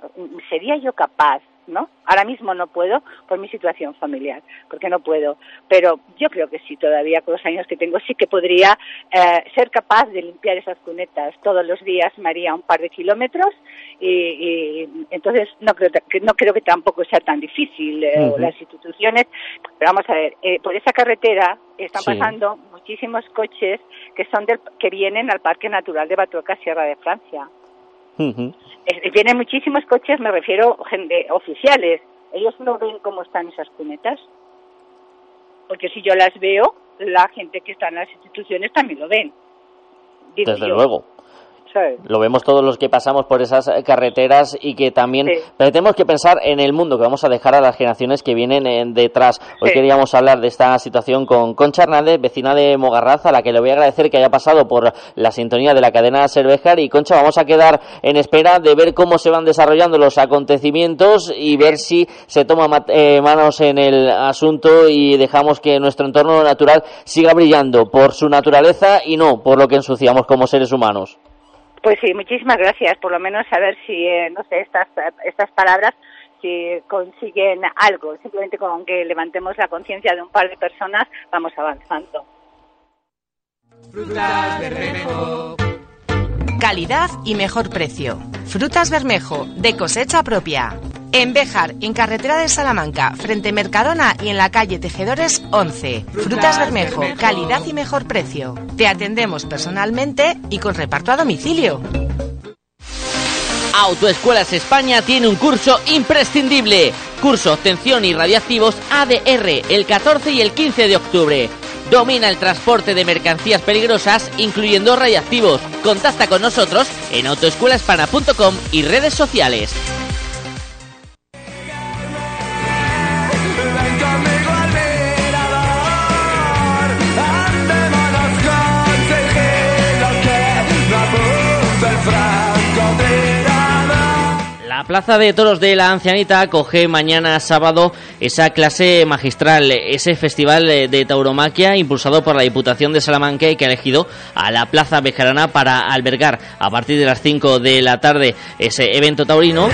¿sería yo capaz? ¿No? Ahora mismo no puedo por mi situación familiar, porque no puedo. Pero yo creo que sí, todavía con los años que tengo, sí que podría eh, ser capaz de limpiar esas cunetas todos los días. Me haría un par de kilómetros y, y entonces no creo que no creo que tampoco sea tan difícil eh, las instituciones pero vamos a ver eh, por esa carretera están Sí. pasando muchísimos coches que son del, que vienen al Parque Natural de Batueca Sierra de Francia Ujú. Eh, vienen muchísimos coches me refiero gente oficiales ellos no ven cómo están esas cunetas porque si yo las veo la gente que está en las instituciones también lo ven digo Desde yo, luego. Lo vemos todos los que pasamos por esas eh, carreteras y que también pero tenemos que pensar en el mundo que vamos a dejar a las generaciones que vienen eh, detrás. Hoy Sí. queríamos hablar de esta situación con Concha Hernández, vecina de Mogarraz, a la que le voy a agradecer que haya pasado por la sintonía de la cadena Cervejar. Y Concha, vamos a quedar en espera de ver cómo se van desarrollando los acontecimientos y ver si se toma ma- eh, manos en el asunto y dejamos que nuestro entorno natural siga brillando por su naturaleza y no por lo que ensuciamos como seres humanos. Pues sí, muchísimas gracias. Por lo menos a ver si, eh, no sé, estas, estas palabras, si consiguen algo. Simplemente con que levantemos la conciencia de un par de personas, vamos avanzando. Calidad y mejor precio. Frutas Bermejo, de cosecha propia. En Béjar, en carretera de Salamanca, frente Mercadona y en la calle Tejedores 11. Frutas Bermejo, calidad y mejor precio. Te atendemos personalmente y con reparto a domicilio. Autoescuelas España tiene un curso imprescindible. Curso Obtención y Radiactivos ADR el 14 y el 15 de octubre. Domina el transporte de mercancías peligrosas, incluyendo radiactivos. Contacta con nosotros en autoescuelahispana.com y redes sociales. Plaza de Toros de la Ancianita acoge mañana sábado esa clase magistral, ese festival de tauromaquia impulsado por la Diputación de Salamanca y que ha elegido a la Plaza Bejarana para albergar a partir de las 5 de la tarde ese evento taurino.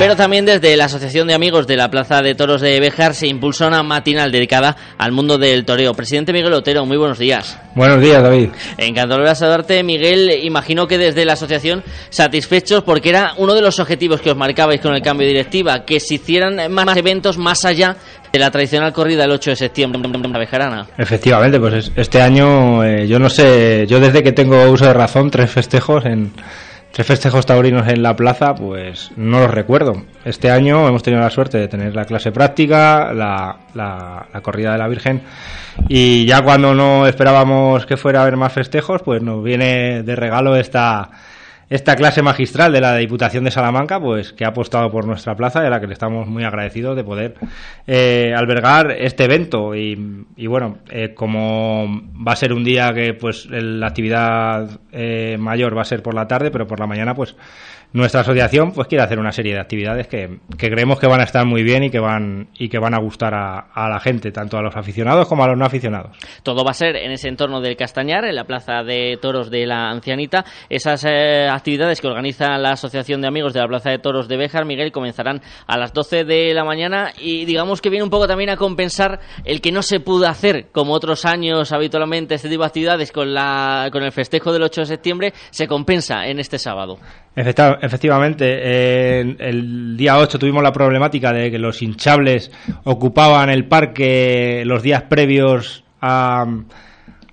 Pero también desde la Asociación de Amigos de la Plaza de Toros de Bejar se impulsa una matinal dedicada al mundo del toreo. Presidente Miguel Otero, muy buenos días. Buenos días, David. Encantado de saludarte, Miguel. Imagino que desde la asociación satisfechos porque era uno de los objetivos que os marcabais con el cambio de directiva, que se hicieran más eventos más allá de la tradicional corrida del 8 de septiembre en la Bejarana. Efectivamente, pues es- este año, eh, yo no sé, yo desde que tengo uso de razón, tres festejos en, Tres festejos taurinos en la plaza, pues no los recuerdo. Este año hemos tenido la suerte de tener la clase práctica, la, la- la corrida de la Virgen, y ya cuando no esperábamos que fuera a haber más festejos, pues nos viene de regalo esta, esta clase magistral de la Diputación de Salamanca, pues que ha apostado por nuestra plaza y a la que le estamos muy agradecidos de poder eh, albergar este evento. Y, y bueno, eh, como va a ser un día que pues el- la actividad eh, mayor va a ser por la tarde, pero por la mañana pues nuestra asociación pues quiere hacer una serie de actividades que, que creemos que van a estar muy bien y que van y que van a gustar a, la gente, tanto a los aficionados como a los no aficionados. Todo va a ser en ese entorno del Castañar, en la Plaza de Toros de la Ancianita. Esas eh, actividades que organiza la Asociación de Amigos de la Plaza de Toros de Béjar, Miguel, comenzarán a las 12 de la mañana y digamos que viene un poco también a compensar el que no se pudo hacer, como otros años habitualmente, este tipo de actividades con, la, con el festejo del 8 de septiembre, se compensa en este sábado. Efectivamente, el día 8 tuvimos la problemática de que los hinchables ocupaban el parque los días previos a,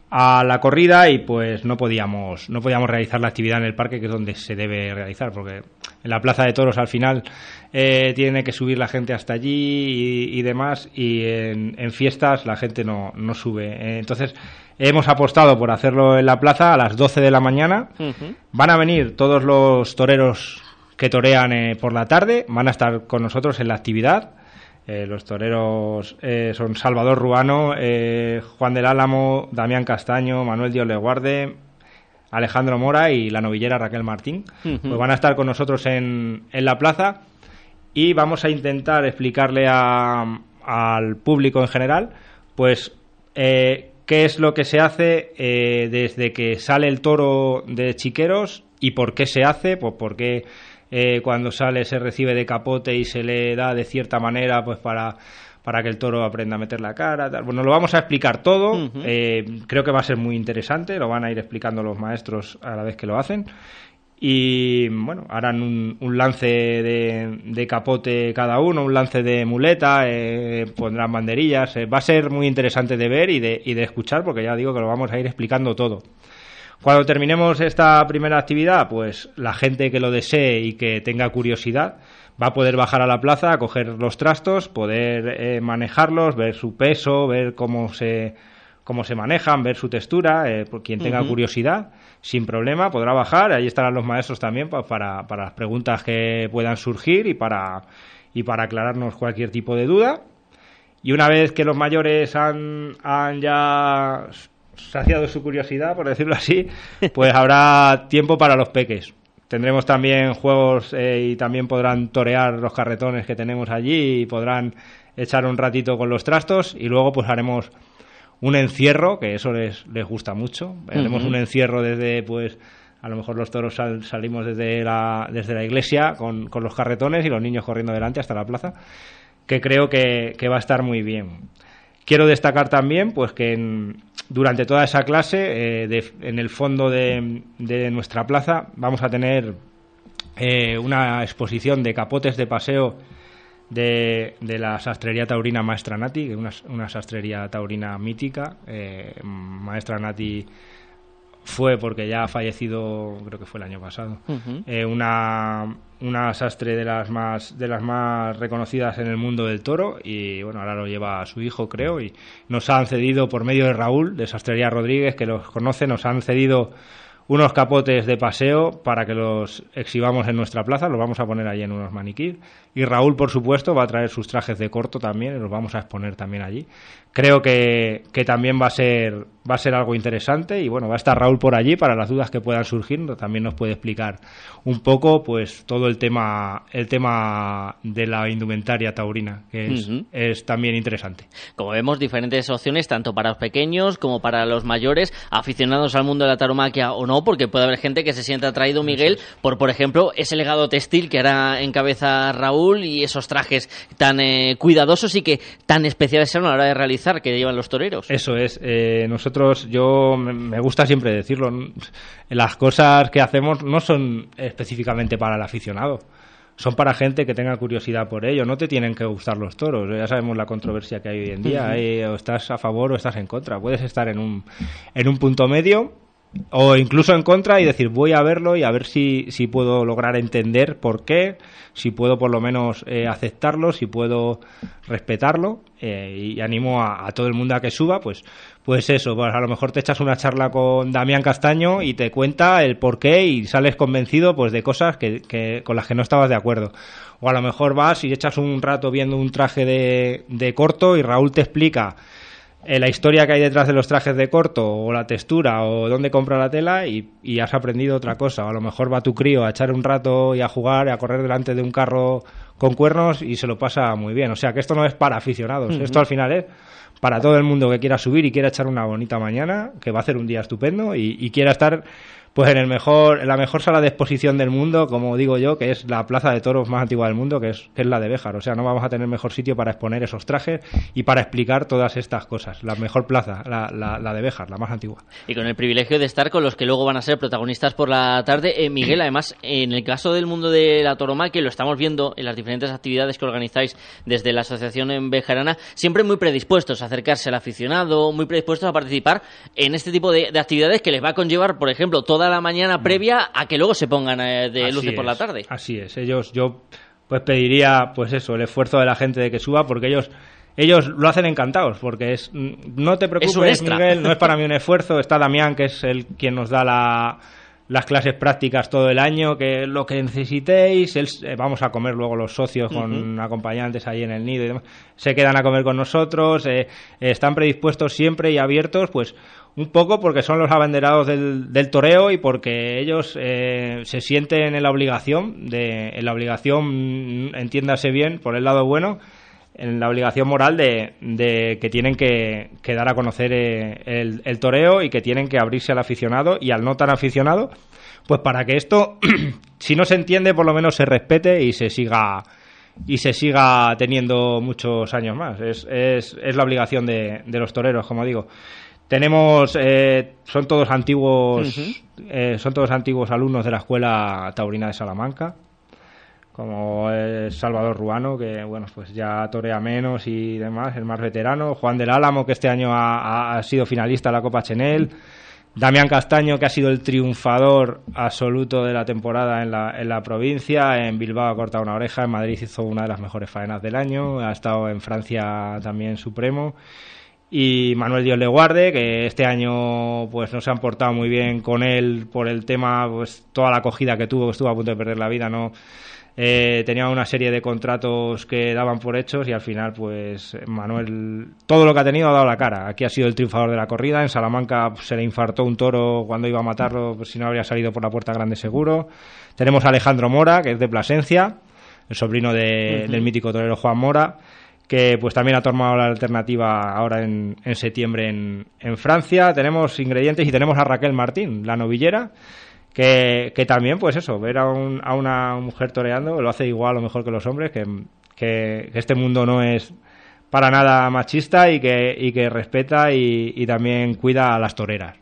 a la corrida y pues no podíamos no podíamos realizar la actividad en el parque que es donde se debe realizar porque en la plaza de toros al final eh, tiene que subir la gente hasta allí y, y demás y en, en fiestas la gente no, no sube. Entonces hemos apostado por hacerlo en la plaza a las 12 de la mañana Van a venir todos los toreros que torean eh, por la tarde, van a estar con nosotros en la actividad. Eh, los toreros eh, son Salvador Ruano, Juan del Álamo, Damián Castaño, Manuel Dios Leguarde, Alejandro Mora y la novillera Raquel Martín. Pues van a estar con nosotros en, en la plaza y vamos a intentar explicarle a- al público en general, pues eh, qué es lo que se hace eh, desde que sale el toro de Chiqueros y por qué se hace, pues por qué eh, cuando sale se recibe de capote y se le da de cierta manera, pues para para que el toro aprenda a meter la cara. Tal. Bueno, lo vamos a explicar todo. Eh, creo que va a ser muy interesante. Lo van a ir explicando los maestros a la vez que lo hacen. Y bueno, harán un, un lance de, de capote cada uno, un lance de muleta, eh, pondrán banderillas. eh, va a ser muy interesante de ver y de, y de escuchar porque ya digo que lo vamos a ir explicando todo. Cuando terminemos esta primera actividad, pues la gente que lo desee y que tenga curiosidad va a poder bajar a la plaza, a coger los trastos, poder eh, manejarlos, ver su peso, ver cómo se, cómo se manejan, ver su textura. eh, por quien tenga curiosidad, sin problema, podrá bajar. Ahí estarán los maestros también pa- para, para las preguntas que puedan surgir y para, y para aclararnos cualquier tipo de duda. Y una vez que los mayores han, han ya saciado su curiosidad, por decirlo así, *laughs* pues habrá tiempo para los peques. Tendremos también juegos eh, y también podrán torear los carretones que tenemos allí y podrán echar un ratito con los trastos y luego pues haremos un encierro, que eso les, les gusta mucho. Ujú. un encierro desde pues a lo mejor los toros sal- salimos desde la, desde la iglesia con, con los carretones y los niños corriendo delante hasta la plaza, que creo que, que va a estar muy bien. Quiero destacar también pues que en- durante toda esa clase, eh, de- en el fondo de, de nuestra plaza, vamos a tener eh, una exposición de capotes de paseo de, de la sastrería taurina Maestra Nati, una, una sastrería taurina mítica. Eh, Maestra Nati fue porque ya ha fallecido, creo que fue el año pasado, eh, una, una sastre de las más de las más reconocidas en el mundo del toro y bueno ahora lo lleva a su hijo creo y nos han cedido por medio de Raúl de Sastrería Rodríguez que los conoce nos han cedido unos capotes de paseo para que los exhibamos en nuestra plaza, los vamos a poner allí en unos maniquíes. Y Raúl, por supuesto, va a traer sus trajes de corto también y los vamos a exponer también allí. Creo que, que también va a ser va a ser algo interesante y bueno, va a estar Raúl por allí para las dudas que puedan surgir, también nos puede explicar un poco pues todo el tema el tema de la indumentaria taurina, que es, también interesante. Como vemos, diferentes opciones tanto para los pequeños como para los mayores, aficionados al mundo de la taromaquia o no, porque puede haber gente que se sienta atraído, Miguel, por, por ejemplo, ese legado textil que hará en cabeza Raúl y esos trajes tan eh, cuidadosos y que tan especiales son a la hora de realizar que llevan los toreros. Eso es. eh, nosotros, yo me- gusta siempre decirlo, las cosas que hacemos no son específicamente para el aficionado. Son para gente que tenga curiosidad por ello. No te tienen que gustar los toros. Ya sabemos la controversia que hay hoy en día. Hay- o estás a favor o estás en contra. Puedes estar en un, en un punto medio o incluso en contra y decir voy a verlo y a ver si, si puedo lograr entender por qué, si puedo por lo menos eh, aceptarlo, si puedo respetarlo eh, y animo a, todo el mundo a que suba, pues pues eso, pues a lo mejor te echas una charla con Damián Castaño y te cuenta el por qué y sales convencido pues de cosas que, que- con las que no estabas de acuerdo. O a lo mejor vas y echas un rato viendo un traje de, de corto y Raúl te explica eh, la historia que hay detrás de los trajes de corto o la textura o dónde compra la tela y, y has aprendido otra cosa. O a lo mejor va tu crío a echar un rato y a jugar y a correr delante de un carro con cuernos y se lo pasa muy bien. O sea que esto no es para aficionados, esto al final es para todo el mundo que quiera subir y quiera echar una bonita mañana, que va a hacer un día estupendo y, y quiera estar pues en el mejor en la mejor sala de exposición del mundo, como digo yo, que es la plaza de toros más antigua del mundo, que es, que es la de Béjar. O sea, no vamos a tener mejor sitio para exponer esos trajes y para explicar todas estas cosas. La mejor plaza, la, la, la de Béjar, la más antigua. Y con el privilegio de estar con los que luego van a ser protagonistas por la tarde. Eh, Miguel, además, en el caso del mundo de la tauromaquia, lo estamos viendo en las diferentes actividades que organizáis desde la Asociación en Bejarana, siempre muy predispuestos a acercarse al aficionado, muy predispuestos a participar en este tipo de, de actividades que les va a conllevar, por ejemplo, toda la mañana previa a que luego se pongan eh, de Así luces por la tarde. Así es, ellos, yo pues pediría pues eso, el esfuerzo de la gente de que suba, porque ellos ellos lo hacen encantados, porque es mm, no te preocupes. Miguel, no es para mí un *laughs* esfuerzo, está Damián, que es el quien nos da la- las clases prácticas todo el año, que lo que necesitéis, él- eh, vamos a comer luego los socios con Ujú. acompañantes ahí en el nido y demás, se quedan a comer con nosotros, eh, están predispuestos siempre y abiertos, pues un poco porque son los abanderados del, del toreo y porque ellos eh, se sienten en la obligación, de, en la obligación, mm, entiéndase bien, por el lado bueno, en la obligación moral de, de que tienen que, dar a conocer eh, el, el toreo y que tienen que abrirse al aficionado y al no tan aficionado, pues para que esto, *clears throat* si no se entiende, por lo menos se respete y se siga y se siga teniendo muchos años más. Es, es, es la obligación de, de los toreros, como digo. Tenemos, eh, son todos antiguos, eh, son todos antiguos alumnos de la escuela taurina de Salamanca, como es Salvador Ruano, que bueno, pues ya torea menos y demás, el más veterano, Juan del Álamo, que este año ha, ha- ha sido finalista de la Copa Chenel, Damián Castaño, que ha sido el triunfador absoluto de la temporada en la, en la provincia, en Bilbao ha cortado una oreja, en Madrid hizo una de las mejores faenas del año, ha estado en Francia también supremo, y Manuel Dios le guarde, que este año pues no se han portado muy bien con él por el tema, pues toda la acogida que tuvo, que estuvo a punto de perder la vida, no eh, tenía una serie de contratos que daban por hechos y al final pues Manuel todo lo que ha tenido ha dado la cara. Aquí ha sido el triunfador de la corrida, en Salamanca pues, se le infartó un toro cuando iba a matarlo, pues, si no habría salido por la puerta grande seguro. Tenemos a Alejandro Mora, que es de Plasencia, el sobrino de- del mítico torero Juan Mora que pues también ha tomado la alternativa ahora en, en septiembre en, en Francia. Tenemos ingredientes y tenemos a Raquel Martín, la novillera, que, que también, pues eso, ver a, un- a una mujer toreando lo hace igual o mejor que los hombres, que, que- que este mundo no es para nada machista y que, y que respeta y, y también cuida a las toreras.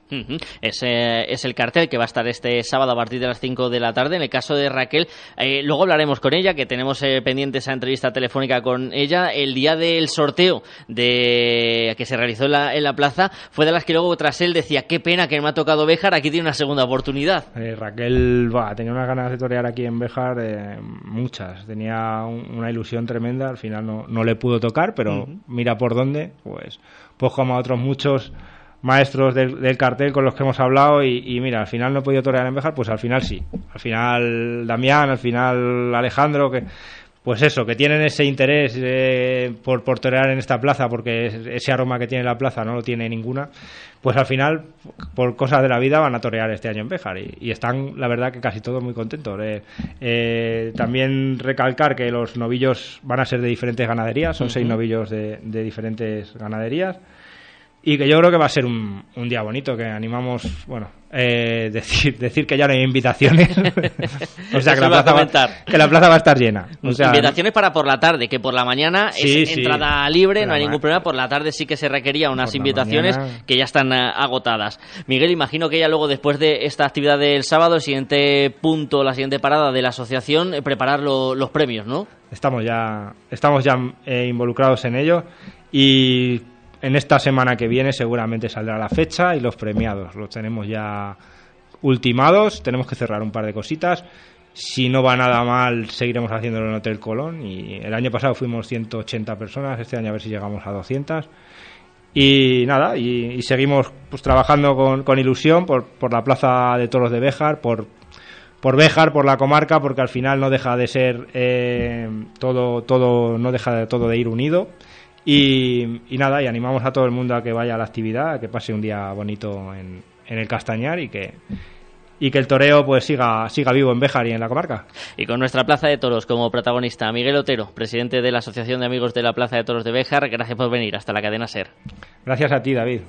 Ese es el cartel que va a estar este sábado a partir de las 5 de la tarde. En el caso de Raquel, eh, luego hablaremos con ella, que tenemos eh, pendiente esa entrevista telefónica con ella. El día del sorteo de que se realizó en la, en la plaza fue de las que luego tras él decía, qué pena que me ha tocado Béjar, aquí tiene una segunda oportunidad. Eh, Raquel bah, tenía unas ganas de torear aquí en Béjar, eh, muchas. Tenía un- una ilusión tremenda. Al final no, no le pudo tocar, pero mira por dónde. Pues, pues como a otros muchos maestros del, del cartel con los que hemos hablado. Y, y mira, al final no he podido torear en Béjar, pues al final sí. Al final Damián, al final Alejandro, que. Pues eso, que tienen ese interés eh, por, por torear en esta plaza, porque es- ese aroma que tiene la plaza no lo tiene ninguna, pues al final, por cosas de la vida, van a torear este año en Béjar y, y están, la verdad, que casi todos muy contentos. Eh, eh, también recalcar que los novillos van a ser de diferentes ganaderías, son seis novillos de, de diferentes ganaderías. Y que yo creo que va a ser un, un día bonito, que animamos, bueno, eh, *laughs* decir, decir que ya no hay invitaciones. *laughs* o sea, que la, plaza va, que la plaza va a estar llena. O sea, Invitaciones para por la tarde, que por la mañana Sí, es sí. entrada libre, no hay ningún ma- problema. Por la tarde sí que se requería unas invitaciones mañana. que ya están eh, agotadas. Miguel, imagino que ya luego, después de esta actividad del sábado, el siguiente punto, la siguiente parada de la asociación, eh, preparar lo- los premios, ¿no? estamos ya estamos ya eh, involucrados en ello y en esta semana que viene seguramente saldrá la fecha y los premiados. Los tenemos ya ultimados, tenemos que cerrar un par de cositas. Si no va nada mal, seguiremos haciéndolo en Hotel Colón. Y el año pasado fuimos 180 personas, este año a ver si llegamos a 200. Y nada, y, seguimos pues trabajando con, con ilusión por, por la plaza de toros de Béjar, por, por Béjar, por la comarca, porque al final no deja de ser eh, todo, todo, no deja de todo de ir unido. Y, y nada, y animamos a todo el mundo a que vaya a la actividad, a que pase un día bonito en, en el Castañar y que, y que el toreo pues siga, siga vivo en Béjar y en la comarca. Y con nuestra Plaza de Toros como protagonista, Miguel Otero, presidente de la Asociación de Amigos de la Plaza de Toros de Béjar, gracias por venir hasta la cadena SER. Gracias a ti, David.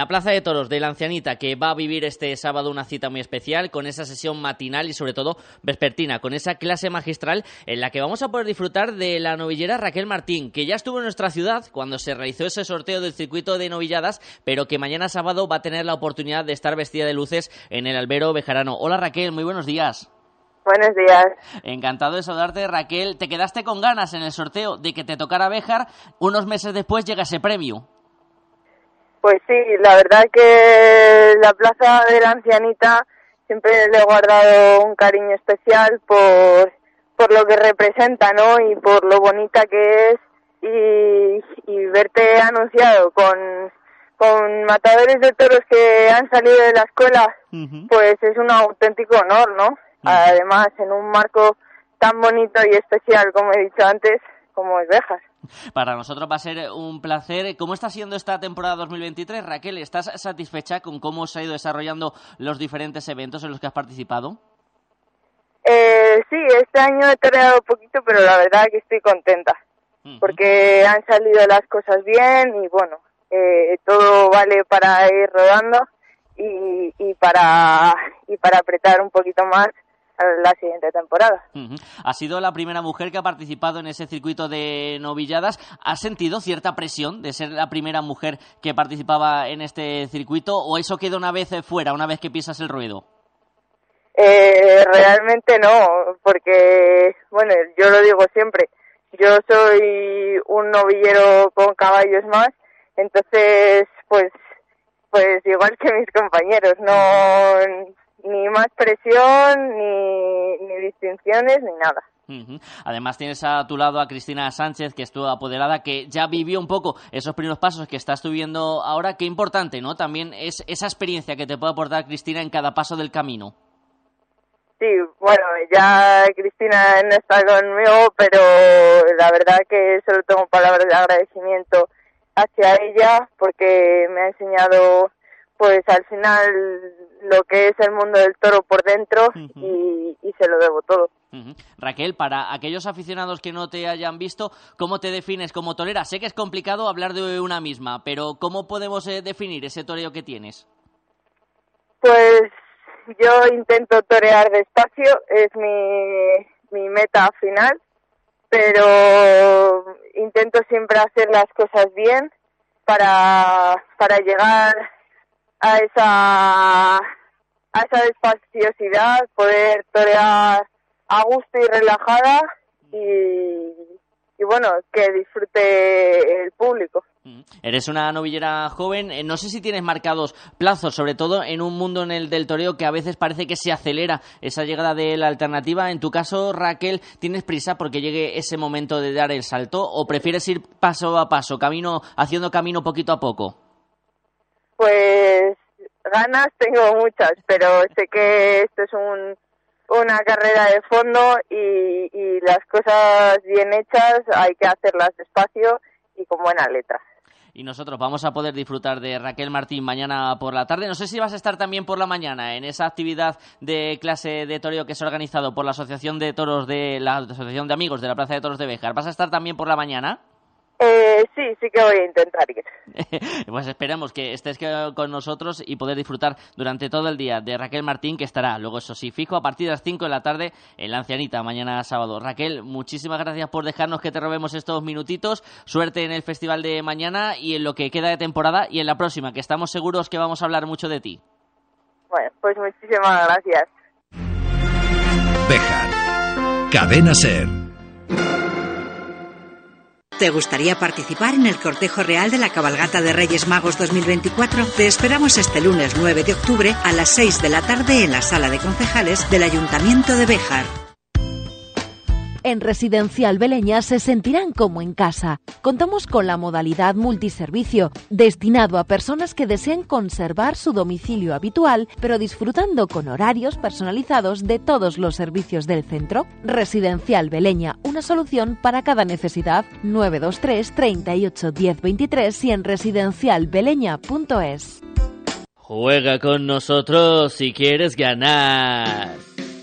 La Plaza de Toros de la Ancianita, que va a vivir este sábado una cita muy especial, con esa sesión matinal y sobre todo vespertina, con esa clase magistral en la que vamos a poder disfrutar de la novillera Raquel Martín, que ya estuvo en nuestra ciudad cuando se realizó ese sorteo del circuito de novilladas, pero que mañana sábado va a tener la oportunidad de estar vestida de luces en el albero bejarano. Hola Raquel, muy buenos días. Buenos días. Encantado de saludarte, Raquel. Te quedaste con ganas en el sorteo de que te tocara Béjar. Unos meses después llega ese premio. Pues sí, la verdad que la plaza de la ancianita siempre le he guardado un cariño especial por, por lo que representa, ¿no? Y por lo bonita que es y, y verte anunciado con, con matadores de toros que han salido de la escuela, pues es un auténtico honor, ¿no? Además, en un marco tan bonito y especial, como he dicho antes, como es Bejas. *laughs* Para nosotros va a ser un placer. ¿Cómo está siendo esta temporada 2023? Raquel, ¿estás satisfecha con cómo se ha ido desarrollando los diferentes eventos en los que has participado? Eh, sí, este año he toreado poquito, pero la verdad que estoy contenta, porque han salido las cosas bien y bueno, eh, todo vale para ir rodando y, y para y para apretar un poquito más la siguiente temporada. Ha sido la primera mujer que ha participado en ese circuito de novilladas. ¿Has sentido cierta presión de ser la primera mujer que participaba en este circuito o eso queda una vez fuera, una vez que pisas el ruedo? Eh, realmente no, porque, bueno, yo lo digo siempre, yo soy un novillero con caballos más, entonces, pues, pues igual que mis compañeros, no, ni más presión, ni, ni distinciones, ni nada. Además tienes a tu lado a Cristina Sánchez, que estuvo apoderada, que ya vivió un poco esos primeros pasos que estás tú viendo ahora. Qué importante, ¿no? También es esa experiencia que te puede aportar Cristina en cada paso del camino. Sí, bueno, ya Cristina no está conmigo, pero la verdad que solo tengo palabras de agradecimiento hacia ella porque me ha enseñado pues al final lo que es el mundo del toro por dentro y, y se lo debo todo. Raquel, para aquellos aficionados que no te hayan visto, ¿cómo te defines como torera? Sé que es complicado hablar de una misma, pero ¿cómo podemos eh, definir ese toreo que tienes? Pues yo intento torear despacio, es mi, mi meta final, pero intento siempre hacer las cosas bien para, para llegar a esa, a esa despaciosidad, poder torear a gusto y relajada y, y bueno, que disfrute el público. Eres una novillera joven, eh, no sé si tienes marcados plazos, sobre todo en un mundo en el del toreo que a veces parece que se acelera esa llegada de la alternativa. En tu caso, Raquel, ¿tienes prisa porque llegue ese momento de dar el salto o prefieres ir paso a paso, camino haciendo camino poquito a poco? Pues ganas tengo muchas, pero sé que esto es un, una carrera de fondo y, y las cosas bien hechas hay que hacerlas despacio y con buena letra. Y nosotros vamos a poder disfrutar de Raquel Martín mañana por la tarde. No sé si vas a estar también por la mañana en esa actividad de clase de toreo que ha organizado por la Asociación de Toros de la Asociación de Amigos de la Plaza de Toros de Béjar. ¿Vas a estar también por la mañana? Eh, sí, sí que voy a intentar ir. *laughs* Pues esperemos que estés con nosotros y poder disfrutar durante todo el día de Raquel Martín, que estará luego, eso sí, fijo a partir de las 5 de la tarde en la Ancianita, mañana sábado. Raquel, muchísimas gracias por dejarnos que te robemos estos minutitos. Suerte en el festival de mañana y en lo que queda de temporada y en la próxima, que estamos seguros que vamos a hablar mucho de ti. Bueno, pues muchísimas gracias. Bejar. Cadena Ser. ¿Te gustaría participar en el cortejo real de la cabalgata de Reyes Magos 2024? Te esperamos este lunes 9 de octubre a las 6 de la tarde en la sala de concejales del Ayuntamiento de Béjar. En Residencial Beleña se sentirán como en casa. Contamos con la modalidad multiservicio, destinado a personas que deseen conservar su domicilio habitual, pero disfrutando con horarios personalizados de todos los servicios del centro. Residencial Beleña, una solución para cada necesidad. 923 38 10 23 y en residencialbeleña.es. Juega con nosotros si quieres ganar.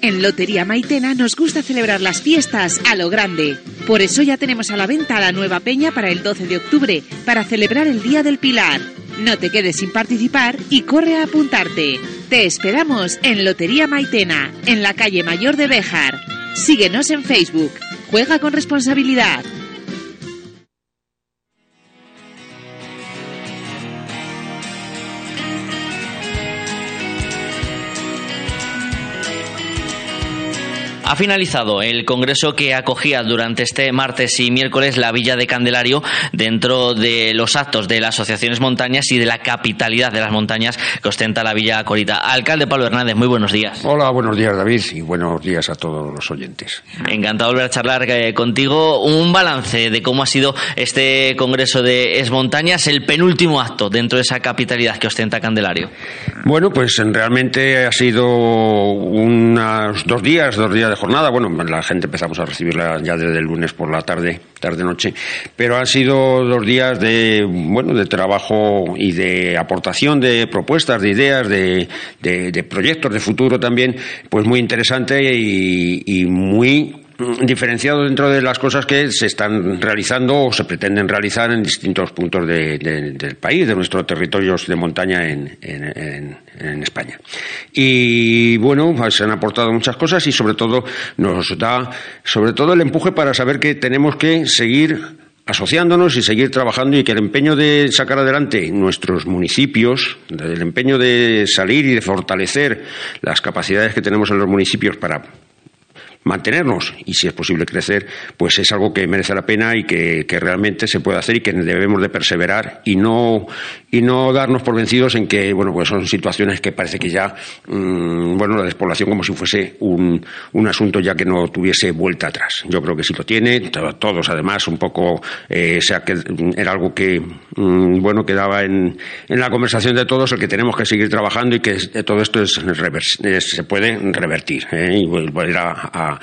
En Lotería Maitena nos gusta celebrar las fiestas a lo grande. Por eso ya tenemos a la venta la nueva peña para el 12 de octubre, para celebrar el Día del Pilar. No te quedes sin participar y corre a apuntarte. Te esperamos en Lotería Maitena, en la calle Mayor de Béjar. Síguenos en Facebook. Juega con responsabilidad. Ha finalizado el congreso que acogía durante este martes y miércoles la Villa de Candelario dentro de los actos de las asociaciones montañas y de la capitalidad de las montañas que ostenta la Villa Corita. Alcalde Pablo Hernández, muy buenos días. Hola, buenos días David y buenos días a todos los oyentes. Encantado de volver a charlar eh, contigo. Un balance de cómo ha sido este congreso de Es Montañas, el penúltimo acto dentro de esa capitalidad que ostenta Candelario. Bueno, pues realmente ha sido unos dos días, dos días de jornada. Bueno, la gente empezamos a recibirla ya desde el lunes por la tarde, tarde-noche, pero han sido dos días de, bueno, de trabajo y de aportación de propuestas, de ideas, de, de, proyectos de futuro también, pues muy interesante y, y muy diferenciado dentro de las cosas que se están realizando o se pretenden realizar en distintos puntos de, del país, de nuestros territorios de montaña en, en, en, España. Y bueno, pues se han aportado muchas cosas y sobre todo nos da, sobre todo el empuje para saber que tenemos que seguir asociándonos y seguir trabajando y que el empeño de sacar adelante nuestros municipios, el empeño de salir y de fortalecer las capacidades que tenemos en los municipios para mantenernos y si es posible crecer, pues es algo que merece la pena y que, que, realmente se puede hacer y que debemos de perseverar y no y no darnos por vencidos en que bueno pues son situaciones que parece que ya mmm, bueno la despoblación como si fuese un, un, asunto ya que no tuviese vuelta atrás. Yo creo que sí lo tiene, todos además un poco eh, sea que era algo que mmm, bueno quedaba en, en la conversación de todos el que tenemos que seguir trabajando y que todo esto es, se puede revertir ¿eh? y volver a, a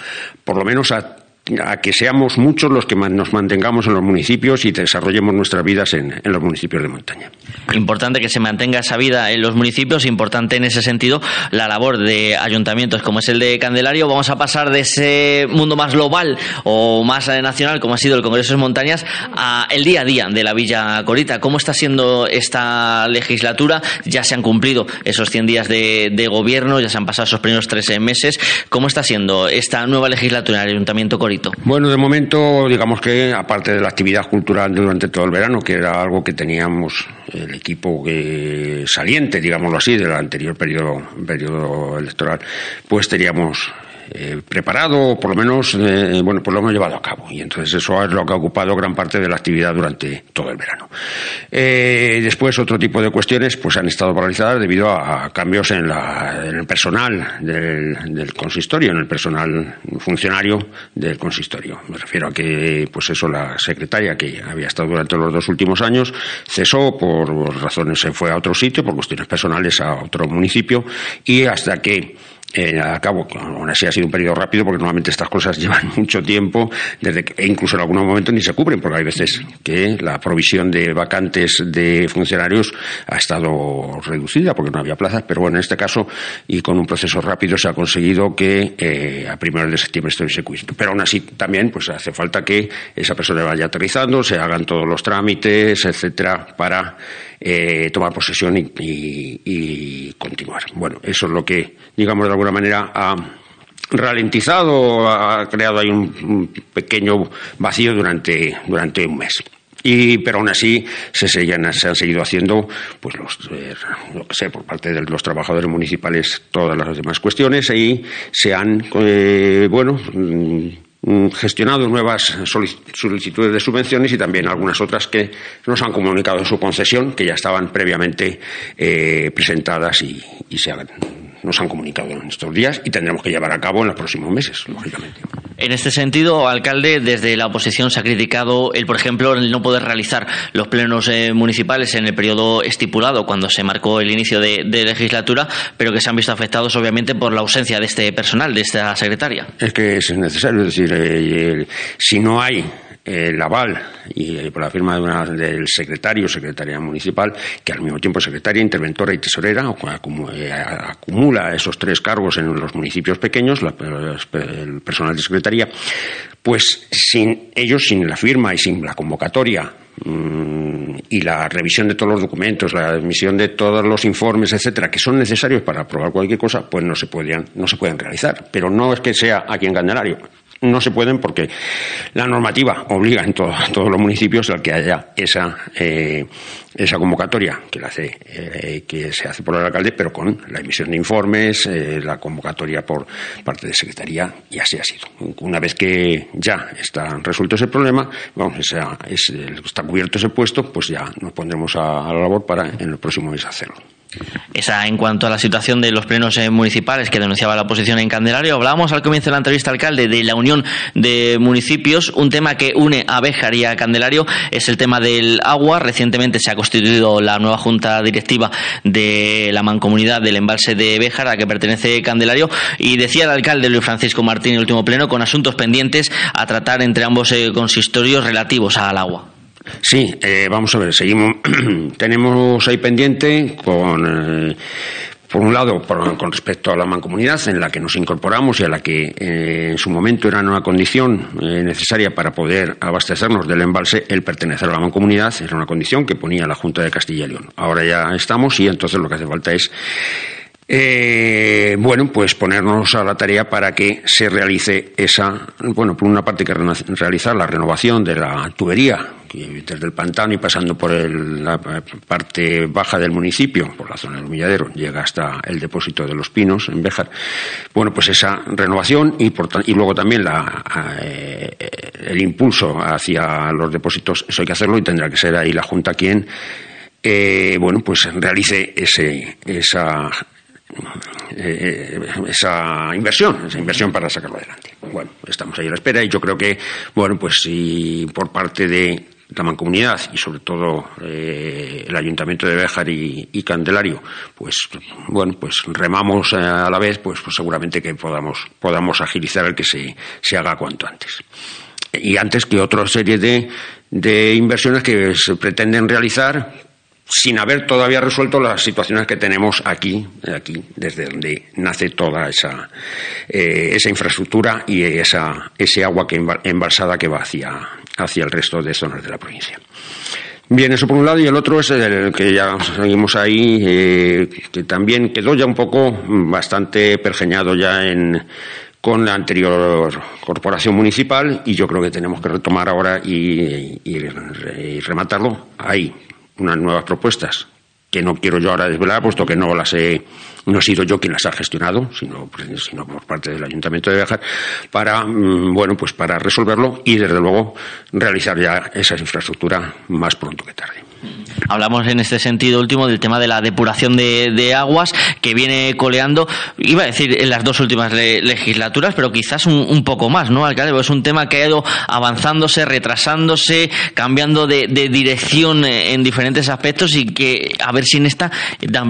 por lo menos a a que seamos muchos los que nos mantengamos en los municipios y desarrollemos nuestras vidas en, en, los municipios de montaña. Importante que se mantenga esa vida en los municipios, importante en ese sentido la labor de ayuntamientos como es el de Candelario. Vamos a pasar de ese mundo más global o más nacional como ha sido el Congreso de Montañas a el día a día de la Villa Corita. ¿Cómo está siendo esta legislatura? Ya se han cumplido esos 100 días de, de gobierno, ya se han pasado esos primeros 13 meses. ¿Cómo está siendo esta nueva legislatura del Ayuntamiento Corita? Bueno, de momento, digamos que aparte de la actividad cultural durante todo el verano, que era algo que teníamos el equipo que, saliente, digámoslo así, del anterior periodo, periodo electoral, pues teníamos eh, preparado, por lo menos, eh, bueno, pues lo hemos llevado a cabo. Y entonces eso es lo que ha ocupado gran parte de la actividad durante todo el verano. Eh, después, otro tipo de cuestiones, pues han estado paralizadas debido a, a cambios en, la, en, el personal del, del, consistorio, en el personal funcionario del consistorio. Me refiero a que, pues eso, la secretaria que había estado durante los dos últimos años cesó por razones, se fue a otro sitio, por cuestiones personales a otro municipio, y hasta que eh, a cabo, aún así ha sido un periodo rápido porque normalmente estas cosas *laughs* llevan mucho tiempo desde que, e incluso en algunos momentos ni se cubren porque hay veces que la provisión de vacantes de funcionarios ha estado reducida porque no había plazas, pero bueno, en este caso y con un proceso rápido se ha conseguido que eh, a primeros de septiembre estuviese cubierto. Pero aún así también pues hace falta que esa persona vaya aterrizando, se hagan todos los trámites, etcétera, para eh, tomar posesión y, y, continuar. Bueno, eso es lo que, digamos, de alguna manera ha ralentizado, ha creado ahí un, pequeño vacío durante, durante un mes. Y, pero aún así se, seguían- se han seguido haciendo, pues los, eh, lo que sé, por parte de los trabajadores municipales, todas las demás cuestiones y se han, eh, bueno, mm, gestionado nuevas solic- solicitudes de subvenciones y también algunas otras que nos han comunicado en su concesión, que ya estaban previamente eh, presentadas y, y se han- nos han comunicado en estos días y tendremos que llevar a cabo en los próximos meses, lógicamente. En este sentido, alcalde, desde la oposición se ha criticado el, por ejemplo, el no poder realizar los plenos eh, municipales en el periodo estipulado cuando se marcó el inicio de, de legislatura, pero que se han visto afectados obviamente por la ausencia de este personal, de esta secretaria. Es que es necesario, es decir, eh, el- si no hay eh, el aval y eh, por la firma de una- del secretario secretaria municipal, que al mismo tiempo es secretaria, interventora y tesorera, eh, acumula esos tres cargos en los municipios pequeños, el personal de secretaría, pues sin ellos, sin la firma y sin la convocatoria mm, y la revisión de todos los documentos, la emisión de todos los informes, etcétera, que son necesarios para aprobar cualquier cosa, pues no se pueden, no se pueden realizar. Pero no es que sea aquí en Candelario. No se pueden porque la normativa obliga en to- todos los municipios a que haya esa, eh, esa convocatoria que, la hace, eh, que se hace por el alcalde, pero con la emisión de informes, eh, la convocatoria por parte de Secretaría, y así ha sido. Una vez que ya está resuelto ese problema, vamos, esa- es- está cubierto ese puesto, pues ya nos pondremos a la labor para en el próximo mes hacerlo. Esa en cuanto a la situación de los plenos eh, municipales que denunciaba la oposición en Candelario. Hablábamos al comienzo de la entrevista, alcalde, de la unión de municipios. Un tema que une a Béjar y a Candelario es el tema del agua. Recientemente se ha constituido la nueva junta directiva de la mancomunidad del embalse de Béjar, a la que pertenece Candelario. Y decía el alcalde Luis Francisco Martín en el último pleno con asuntos pendientes a tratar entre ambos eh, consistorios relativos al agua. Sí, eh, vamos a ver, seguimos, *clears throat* tenemos ahí pendiente con, eh, por un lado, por- con respecto a la mancomunidad en la que nos incorporamos y a la que eh, en su momento era una condición eh, necesaria para poder abastecernos del embalse, el pertenecer a la mancomunidad era una condición que ponía la Junta de Castilla y León. Ahora ya estamos y entonces lo que hace falta es eh, bueno, pues ponernos a la tarea para que se realice esa, bueno, por una parte que realizar la renovación de la tubería, desde el pantano y pasando por el- la parte baja del municipio, por la zona del humilladero, llega hasta el depósito de los pinos en Béjar. Bueno, pues esa renovación y, por y luego también la, eh, el impulso hacia los depósitos, eso hay que hacerlo y tendrá que ser ahí la Junta quien, eh, bueno, pues realice ese, esa eh, esa inversión, esa inversión para sacarlo adelante. Bueno, estamos ahí a la espera y yo creo que, bueno, pues si por parte de la mancomunidad y sobre todo eh, el ayuntamiento de Béjar y, y Candelario, pues bueno, pues remamos a la vez, pues, pues seguramente que podamos, podamos agilizar el que se, se haga cuanto antes y antes que otra serie de, de inversiones que se pretenden realizar sin haber todavía resuelto las situaciones que tenemos aquí, aquí desde donde nace toda esa, eh, esa infraestructura y esa, ese agua que emba- embalsada que va hacia, hacia el resto de zonas de la provincia. Bien, eso por un lado, y el otro es el que ya seguimos ahí, eh, que también quedó ya un poco mm, bastante pergeñado ya en, con la anterior corporación municipal, y yo creo que tenemos que retomar ahora y rematarlo ahí, unas nuevas propuestas que no quiero yo ahora desvelar, puesto que no las he, no he sido yo quien las ha gestionado, sino, sino por parte del Ayuntamiento de Bejar, para, mm, bueno, pues para resolverlo y, desde luego, realizar ya esa infraestructura más pronto que tarde. Hablamos en este sentido último del tema de la depuración de, aguas que viene coleando, iba a decir en las dos últimas le- legislaturas, pero quizás un, un poco más, ¿no, alcalde? Porque es un tema que ha ido avanzándose, retrasándose, cambiando de, dirección en diferentes aspectos y que a ver si en esta,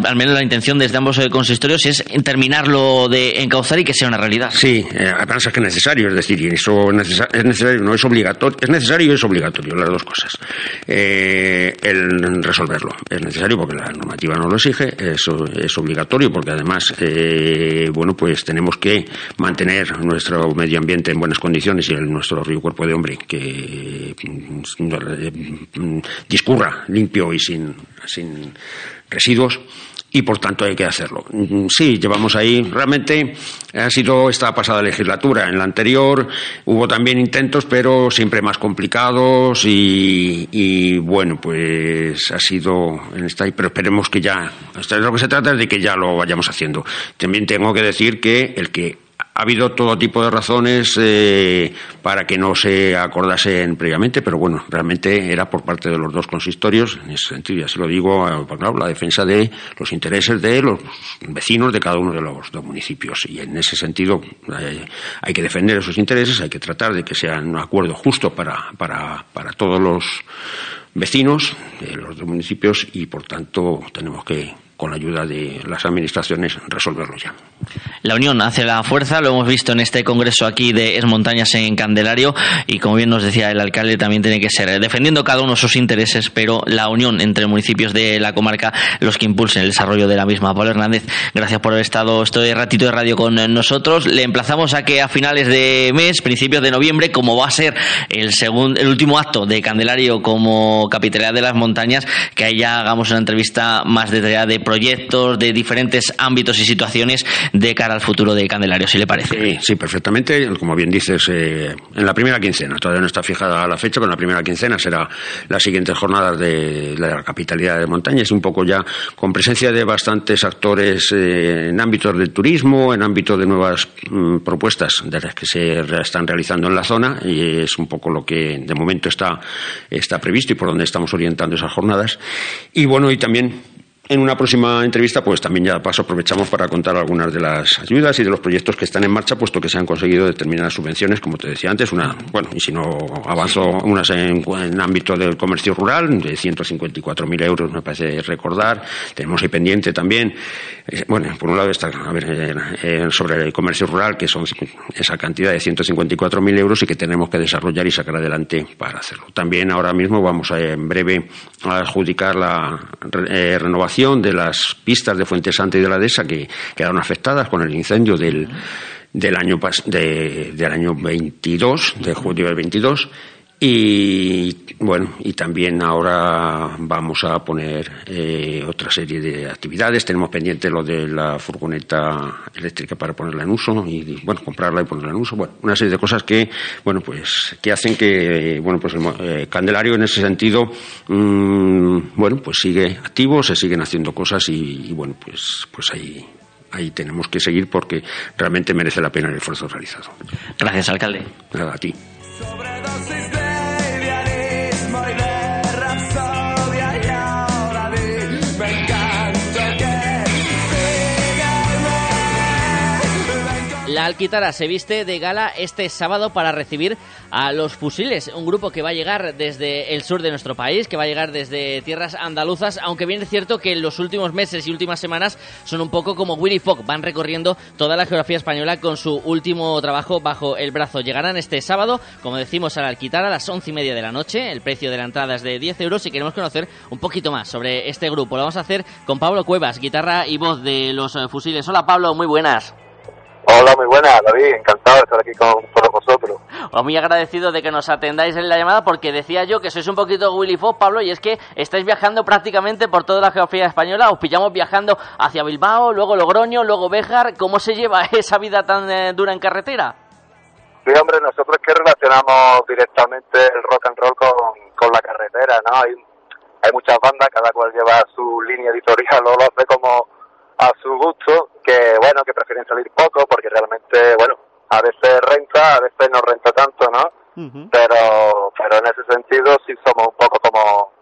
al menos la intención desde ambos consistorios es terminarlo de encauzar y que sea una realidad. Sí, eh, apenas es que es necesario, es decir, eso es necesario, no es obligatorio, es necesario y es obligatorio, las dos cosas. Eh, el resolverlo. Es necesario porque la normativa no lo exige, es obligatorio porque además, eh, bueno, pues tenemos que mantener nuestro medio ambiente en buenas condiciones y el, nuestro río Cuerpo de Hombre que mm, mm, discurra limpio y sin, sin residuos y por tanto hay que hacerlo. Sí, llevamos ahí, realmente ha sido esta pasada legislatura. En la anterior hubo también intentos, pero siempre más complicados y, y, bueno, pues ha sido en esta, pero esperemos que ya, esto es lo que se trata es de que ya lo vayamos haciendo. También tengo que decir que el que ha habido todo tipo de razones eh, para que no se acordasen previamente, pero bueno, realmente era por parte de los dos consistorios, en ese sentido, y así lo digo, eh, claro, la defensa de los intereses de los vecinos de cada uno de los dos municipios. Y en ese sentido eh, hay que defender esos intereses, hay que tratar de que sean un acuerdo justo para, para, para todos los vecinos de los dos municipios y, por tanto, tenemos que, con la ayuda de las administraciones, resolverlo ya. La unión hace la fuerza, lo hemos visto en este congreso aquí de Es Montañas en Candelario y como bien nos decía el alcalde también tiene que ser eh, defendiendo cada uno sus intereses, pero la unión entre municipios de la comarca los que impulsen el desarrollo de la misma. Pablo Hernández, gracias por haber estado este ratito de radio con nosotros. Le emplazamos a que a finales de mes, principios de noviembre, como va a ser el segundo, el último acto de Candelario como capitalidad de las montañas, que ahí ya hagamos una entrevista más detallada de proyectos, de diferentes ámbitos y situaciones de cara al futuro de Candelario, si le parece. Sí, perfectamente. Como bien dices, eh, en la primera quincena, todavía no está fijada la fecha, pero en la primera quincena será las siguientes jornadas de la capitalidad de montañas, un poco ya con presencia de bastantes actores eh, en ámbitos del turismo, en ámbito de nuevas mm, propuestas de las que se están realizando en la zona, y es un poco lo que de momento está, está previsto y por donde estamos orientando esas jornadas. Y bueno, y también en una próxima entrevista, pues también ya paso aprovechamos para contar algunas de las ayudas y de los proyectos que están en marcha, puesto que se han conseguido determinadas subvenciones, como te decía antes, una, bueno, y si no avanzo, unas en, en ámbito del comercio rural, de 154.000 euros, me parece recordar. Tenemos ahí pendiente también, eh, bueno, por un lado está, a ver, sobre el comercio rural, que son esa cantidad de 154.000 euros y que tenemos que desarrollar y sacar adelante para hacerlo. También ahora mismo vamos a, en breve a adjudicar la eh, renovación de las pistas de Fuente Santa y de la Dehesa que quedaron afectadas con el incendio del, del, año, de- del año 22, de julio del 22. Y bueno, y también ahora vamos a poner eh, otra serie de actividades. Tenemos pendiente lo de la furgoneta eléctrica para ponerla en uso y bueno, comprarla y ponerla en uso. Bueno, una serie de cosas que bueno pues que hacen que bueno pues el mo- eh, Candelario en ese sentido mm, bueno pues sigue activo, se siguen haciendo cosas y, y, bueno pues pues ahí ahí tenemos que seguir porque realmente merece la pena el esfuerzo realizado. Gracias, alcalde. Nada, a ti. Alquitara se viste de gala este sábado para recibir a los Fusiles, un grupo que va a llegar desde el sur de nuestro país, que va a llegar desde tierras andaluzas, aunque bien es cierto que en los últimos meses y últimas semanas son un poco como Willy Fogg, van recorriendo toda la geografía española con su último trabajo bajo el brazo. Llegarán este sábado, como decimos, a la Alquitara a las once y media de la noche, el precio de la entrada es de 10 euros y queremos conocer un poquito más sobre este grupo. Lo vamos a hacer con Pablo Cuevas, guitarra y voz de los eh, Fusiles. Hola Pablo, muy buenas. Hola, muy buenas, David. Encantado de estar aquí con todos vosotros. Os muy agradecido de que nos atendáis en la llamada porque decía yo que sois un poquito Willy Fox, Pablo, y es que estáis viajando prácticamente por toda la geografía española. Os pillamos viajando hacia Bilbao, luego Logroño, luego Béjar. ¿Cómo se lleva *laughs* esa vida tan eh, dura en carretera? Sí, hombre, nosotros que relacionamos directamente el rock and roll con, con la carretera, ¿no? Hay, hay muchas bandas, cada cual lleva su línea editorial o lo hace como a su gusto, que bueno, que prefieren salir poco porque realmente, bueno, a veces renta, a veces no renta tanto, ¿no? Pero, pero en ese sentido sí somos un poco como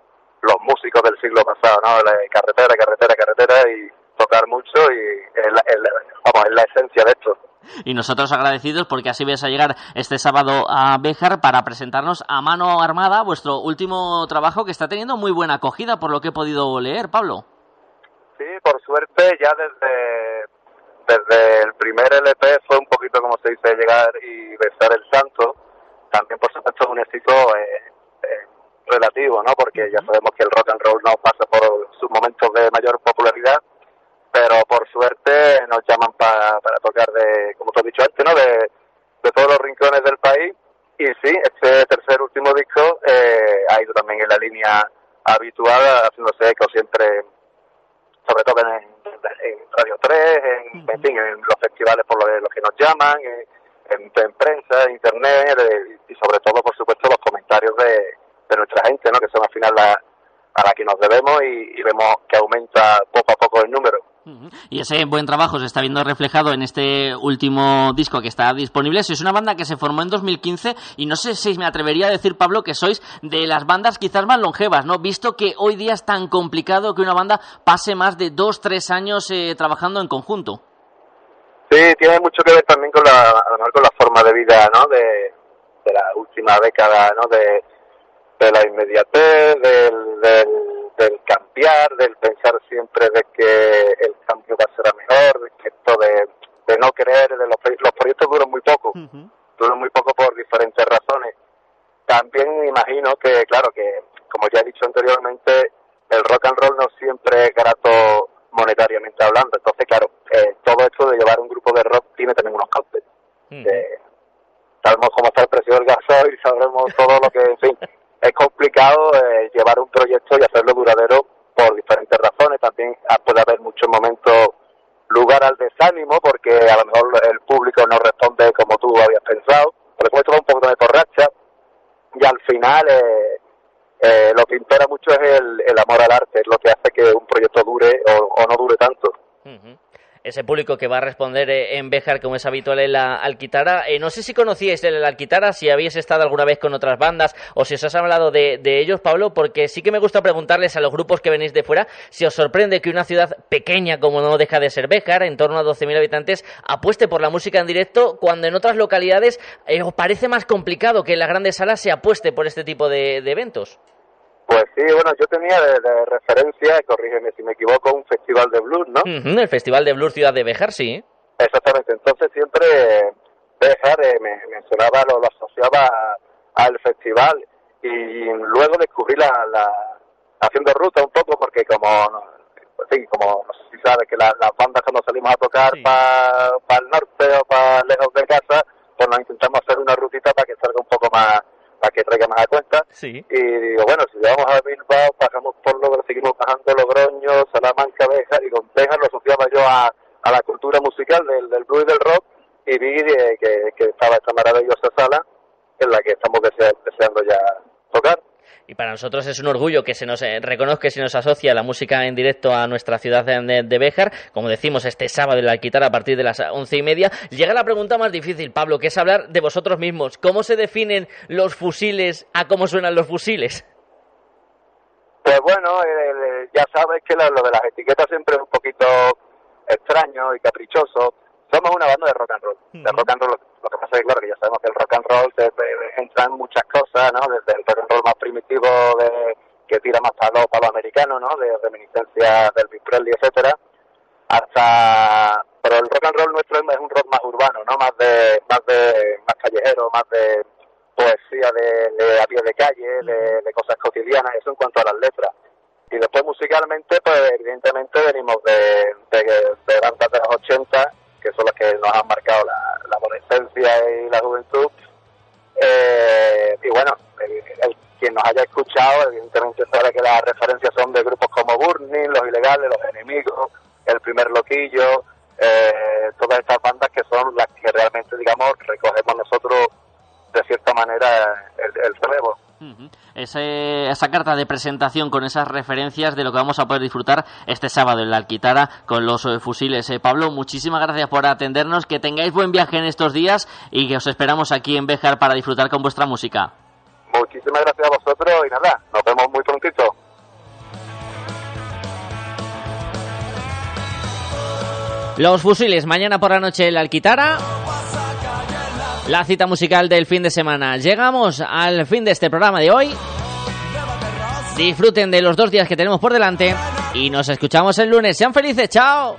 los músicos del siglo pasado, ¿no? La carretera, carretera, carretera y tocar mucho y es la, es la- vamos, es la esencia de esto. Y nosotros agradecidos porque así vais a llegar este sábado a Béjar para presentarnos a mano armada vuestro último trabajo que está teniendo muy buena acogida por lo que he podido leer, Pablo. Sí, por suerte ya desde, desde el primer LP fue un poquito como se dice llegar y besar el santo. También por supuesto es un éxito eh, eh, relativo, ¿no? Porque ya sabemos que el rock and roll no pasa por sus momentos de mayor popularidad, pero por suerte nos llaman pa- para tocar de, como te he dicho antes, ¿no? De, de todos los rincones del país. Y sí, este tercer último disco eh, ha ido también en la línea habitual, haciéndose eco siempre sobre todo en Radio 3, en, en fin, en los festivales por los, los que nos llaman, en, en, en prensa, en internet y sobre todo, por supuesto, los comentarios de, de nuestra gente, ¿no? que son al final la, a la que nos debemos y, y vemos que aumenta poco a poco el número. Y ese buen trabajo se está viendo reflejado en este último disco que está disponible. Sois una banda que se formó en 2015 y no sé si me atrevería a decir, Pablo, que sois de las bandas quizás más longevas, ¿no? Visto que hoy día es tan complicado que una banda pase más de dos, tres años eh, trabajando en conjunto. Sí, tiene mucho que ver también con la, con la forma de vida, ¿no? De, de la última década, ¿no? De, de la inmediatez, del, del, del cambiar, del pensar siempre de que el cambio va a ser a mejor, de que esto de, de no creer, de los, proy- los proyectos duran muy poco, duran muy poco por diferentes razones. También imagino que, claro, que como ya he dicho anteriormente, el rock and roll no siempre es grato monetariamente hablando. Entonces, claro, eh, todo esto de llevar un grupo de rock tiene también unos costes. Eh, sabemos cómo está el precio del gasoil, sabremos todo lo que, en fin, es complicado eh, llevar un proyecto y hacerlo duradero por diferentes razones. También ah, puede haber muchos momentos lugar al desánimo porque a lo mejor el público no responde como tú habías pensado. Por eso va un poco de torracha y al final eh, eh, lo que impera mucho es el, el amor al arte, es lo que hace que un proyecto dure o no dure tanto. Ese público que va a responder eh, en Béjar, como es habitual en la Alquitara. Eh, no sé si conocíais el Alquitara, si habéis estado alguna vez con otras bandas o si os has hablado de, ellos, Pablo, porque sí que me gusta preguntarles a los grupos que venís de fuera si os sorprende que una ciudad pequeña como no deja de ser Béjar, en torno a 12.000 habitantes, apueste por la música en directo cuando en otras localidades eh, os parece más complicado que en las grandes salas se apueste por este tipo de eventos. Pues sí, bueno, yo tenía de, de referencia, corrígeme si me equivoco, un festival de blues, ¿no? El Festival de Blues Ciudad de Béjar, sí. Exactamente, entonces siempre eh, Béjar eh, me, me sonaba, lo, lo asociaba a- al festival y luego descubrí la, la haciendo ruta un poco porque como, no- sí, como no sé si sabes que la- las bandas cuando salimos a tocar para el norte o para lejos de casa, pues nos intentamos hacer una rutita para que salga un poco más, para que traiga más a cuenta. Sí. Y digo, bueno, si vamos a Bilbao, pasamos por Logroño, seguimos bajando Logroño, Salamanca, Béjar, y con Béjar lo asociaba yo a, a la cultura musical del, del blues y del rock, y vi que, que estaba esta maravillosa sala en la que estamos desea- deseando ya tocar. Y para nosotros es un orgullo que se nos eh, reconozca y se nos asocia la música en directo a nuestra ciudad de, Béjar. Como decimos, este sábado en la Alquitar a partir de las once y media. Llega la pregunta más difícil, Pablo, que es hablar de vosotros mismos. ¿Cómo se definen los fusiles a cómo suenan los fusiles? Pues bueno, eh, ya sabes que lo de las etiquetas siempre es un poquito extraño y caprichoso. Somos una banda de rock and roll. De rock and roll, lo que pasa es que, claro, que ya sabemos que el rock and roll se, se- entran muchas cosas, ¿no? Desde el rock and roll más primitivo, de, que tira más para lo, para lo americano, ¿no? De reminiscencia del Big Presley, etcétera, hasta... Pero el rock and roll nuestro es un rock más urbano, ¿no? Más de, más de, más callejero, más de poesía de, de a pie de calle, de, de cosas cotidianas, eso en cuanto a las letras. Y después musicalmente, pues evidentemente venimos de, de, de bandas de los 80, que son las que nos han marcado la, adolescencia y la juventud. Eh, y bueno, el- quien nos haya escuchado, evidentemente sabe que las referencias son de grupos como Burning, Los Ilegales, Los Enemigos, El Primer Loquillo, eh, todas estas bandas que son las que realmente, digamos, recogemos nosotros de cierta manera el, el relevo. Ese- esa carta de presentación con esas referencias de lo que vamos a poder disfrutar este sábado en la Alquitara con los eh, fusiles. Eh, Pablo, muchísimas gracias por atendernos, que tengáis buen viaje en estos días y que os esperamos aquí en Béjar para disfrutar con vuestra música. Muchísimas gracias a vosotros y nada, nos vemos muy prontito. Los fusiles, mañana por la noche en la Alquitara. La cita musical del fin de semana. Llegamos al fin de este programa de hoy. Disfruten de los dos días que tenemos por delante y nos escuchamos el lunes. Sean felices, chao.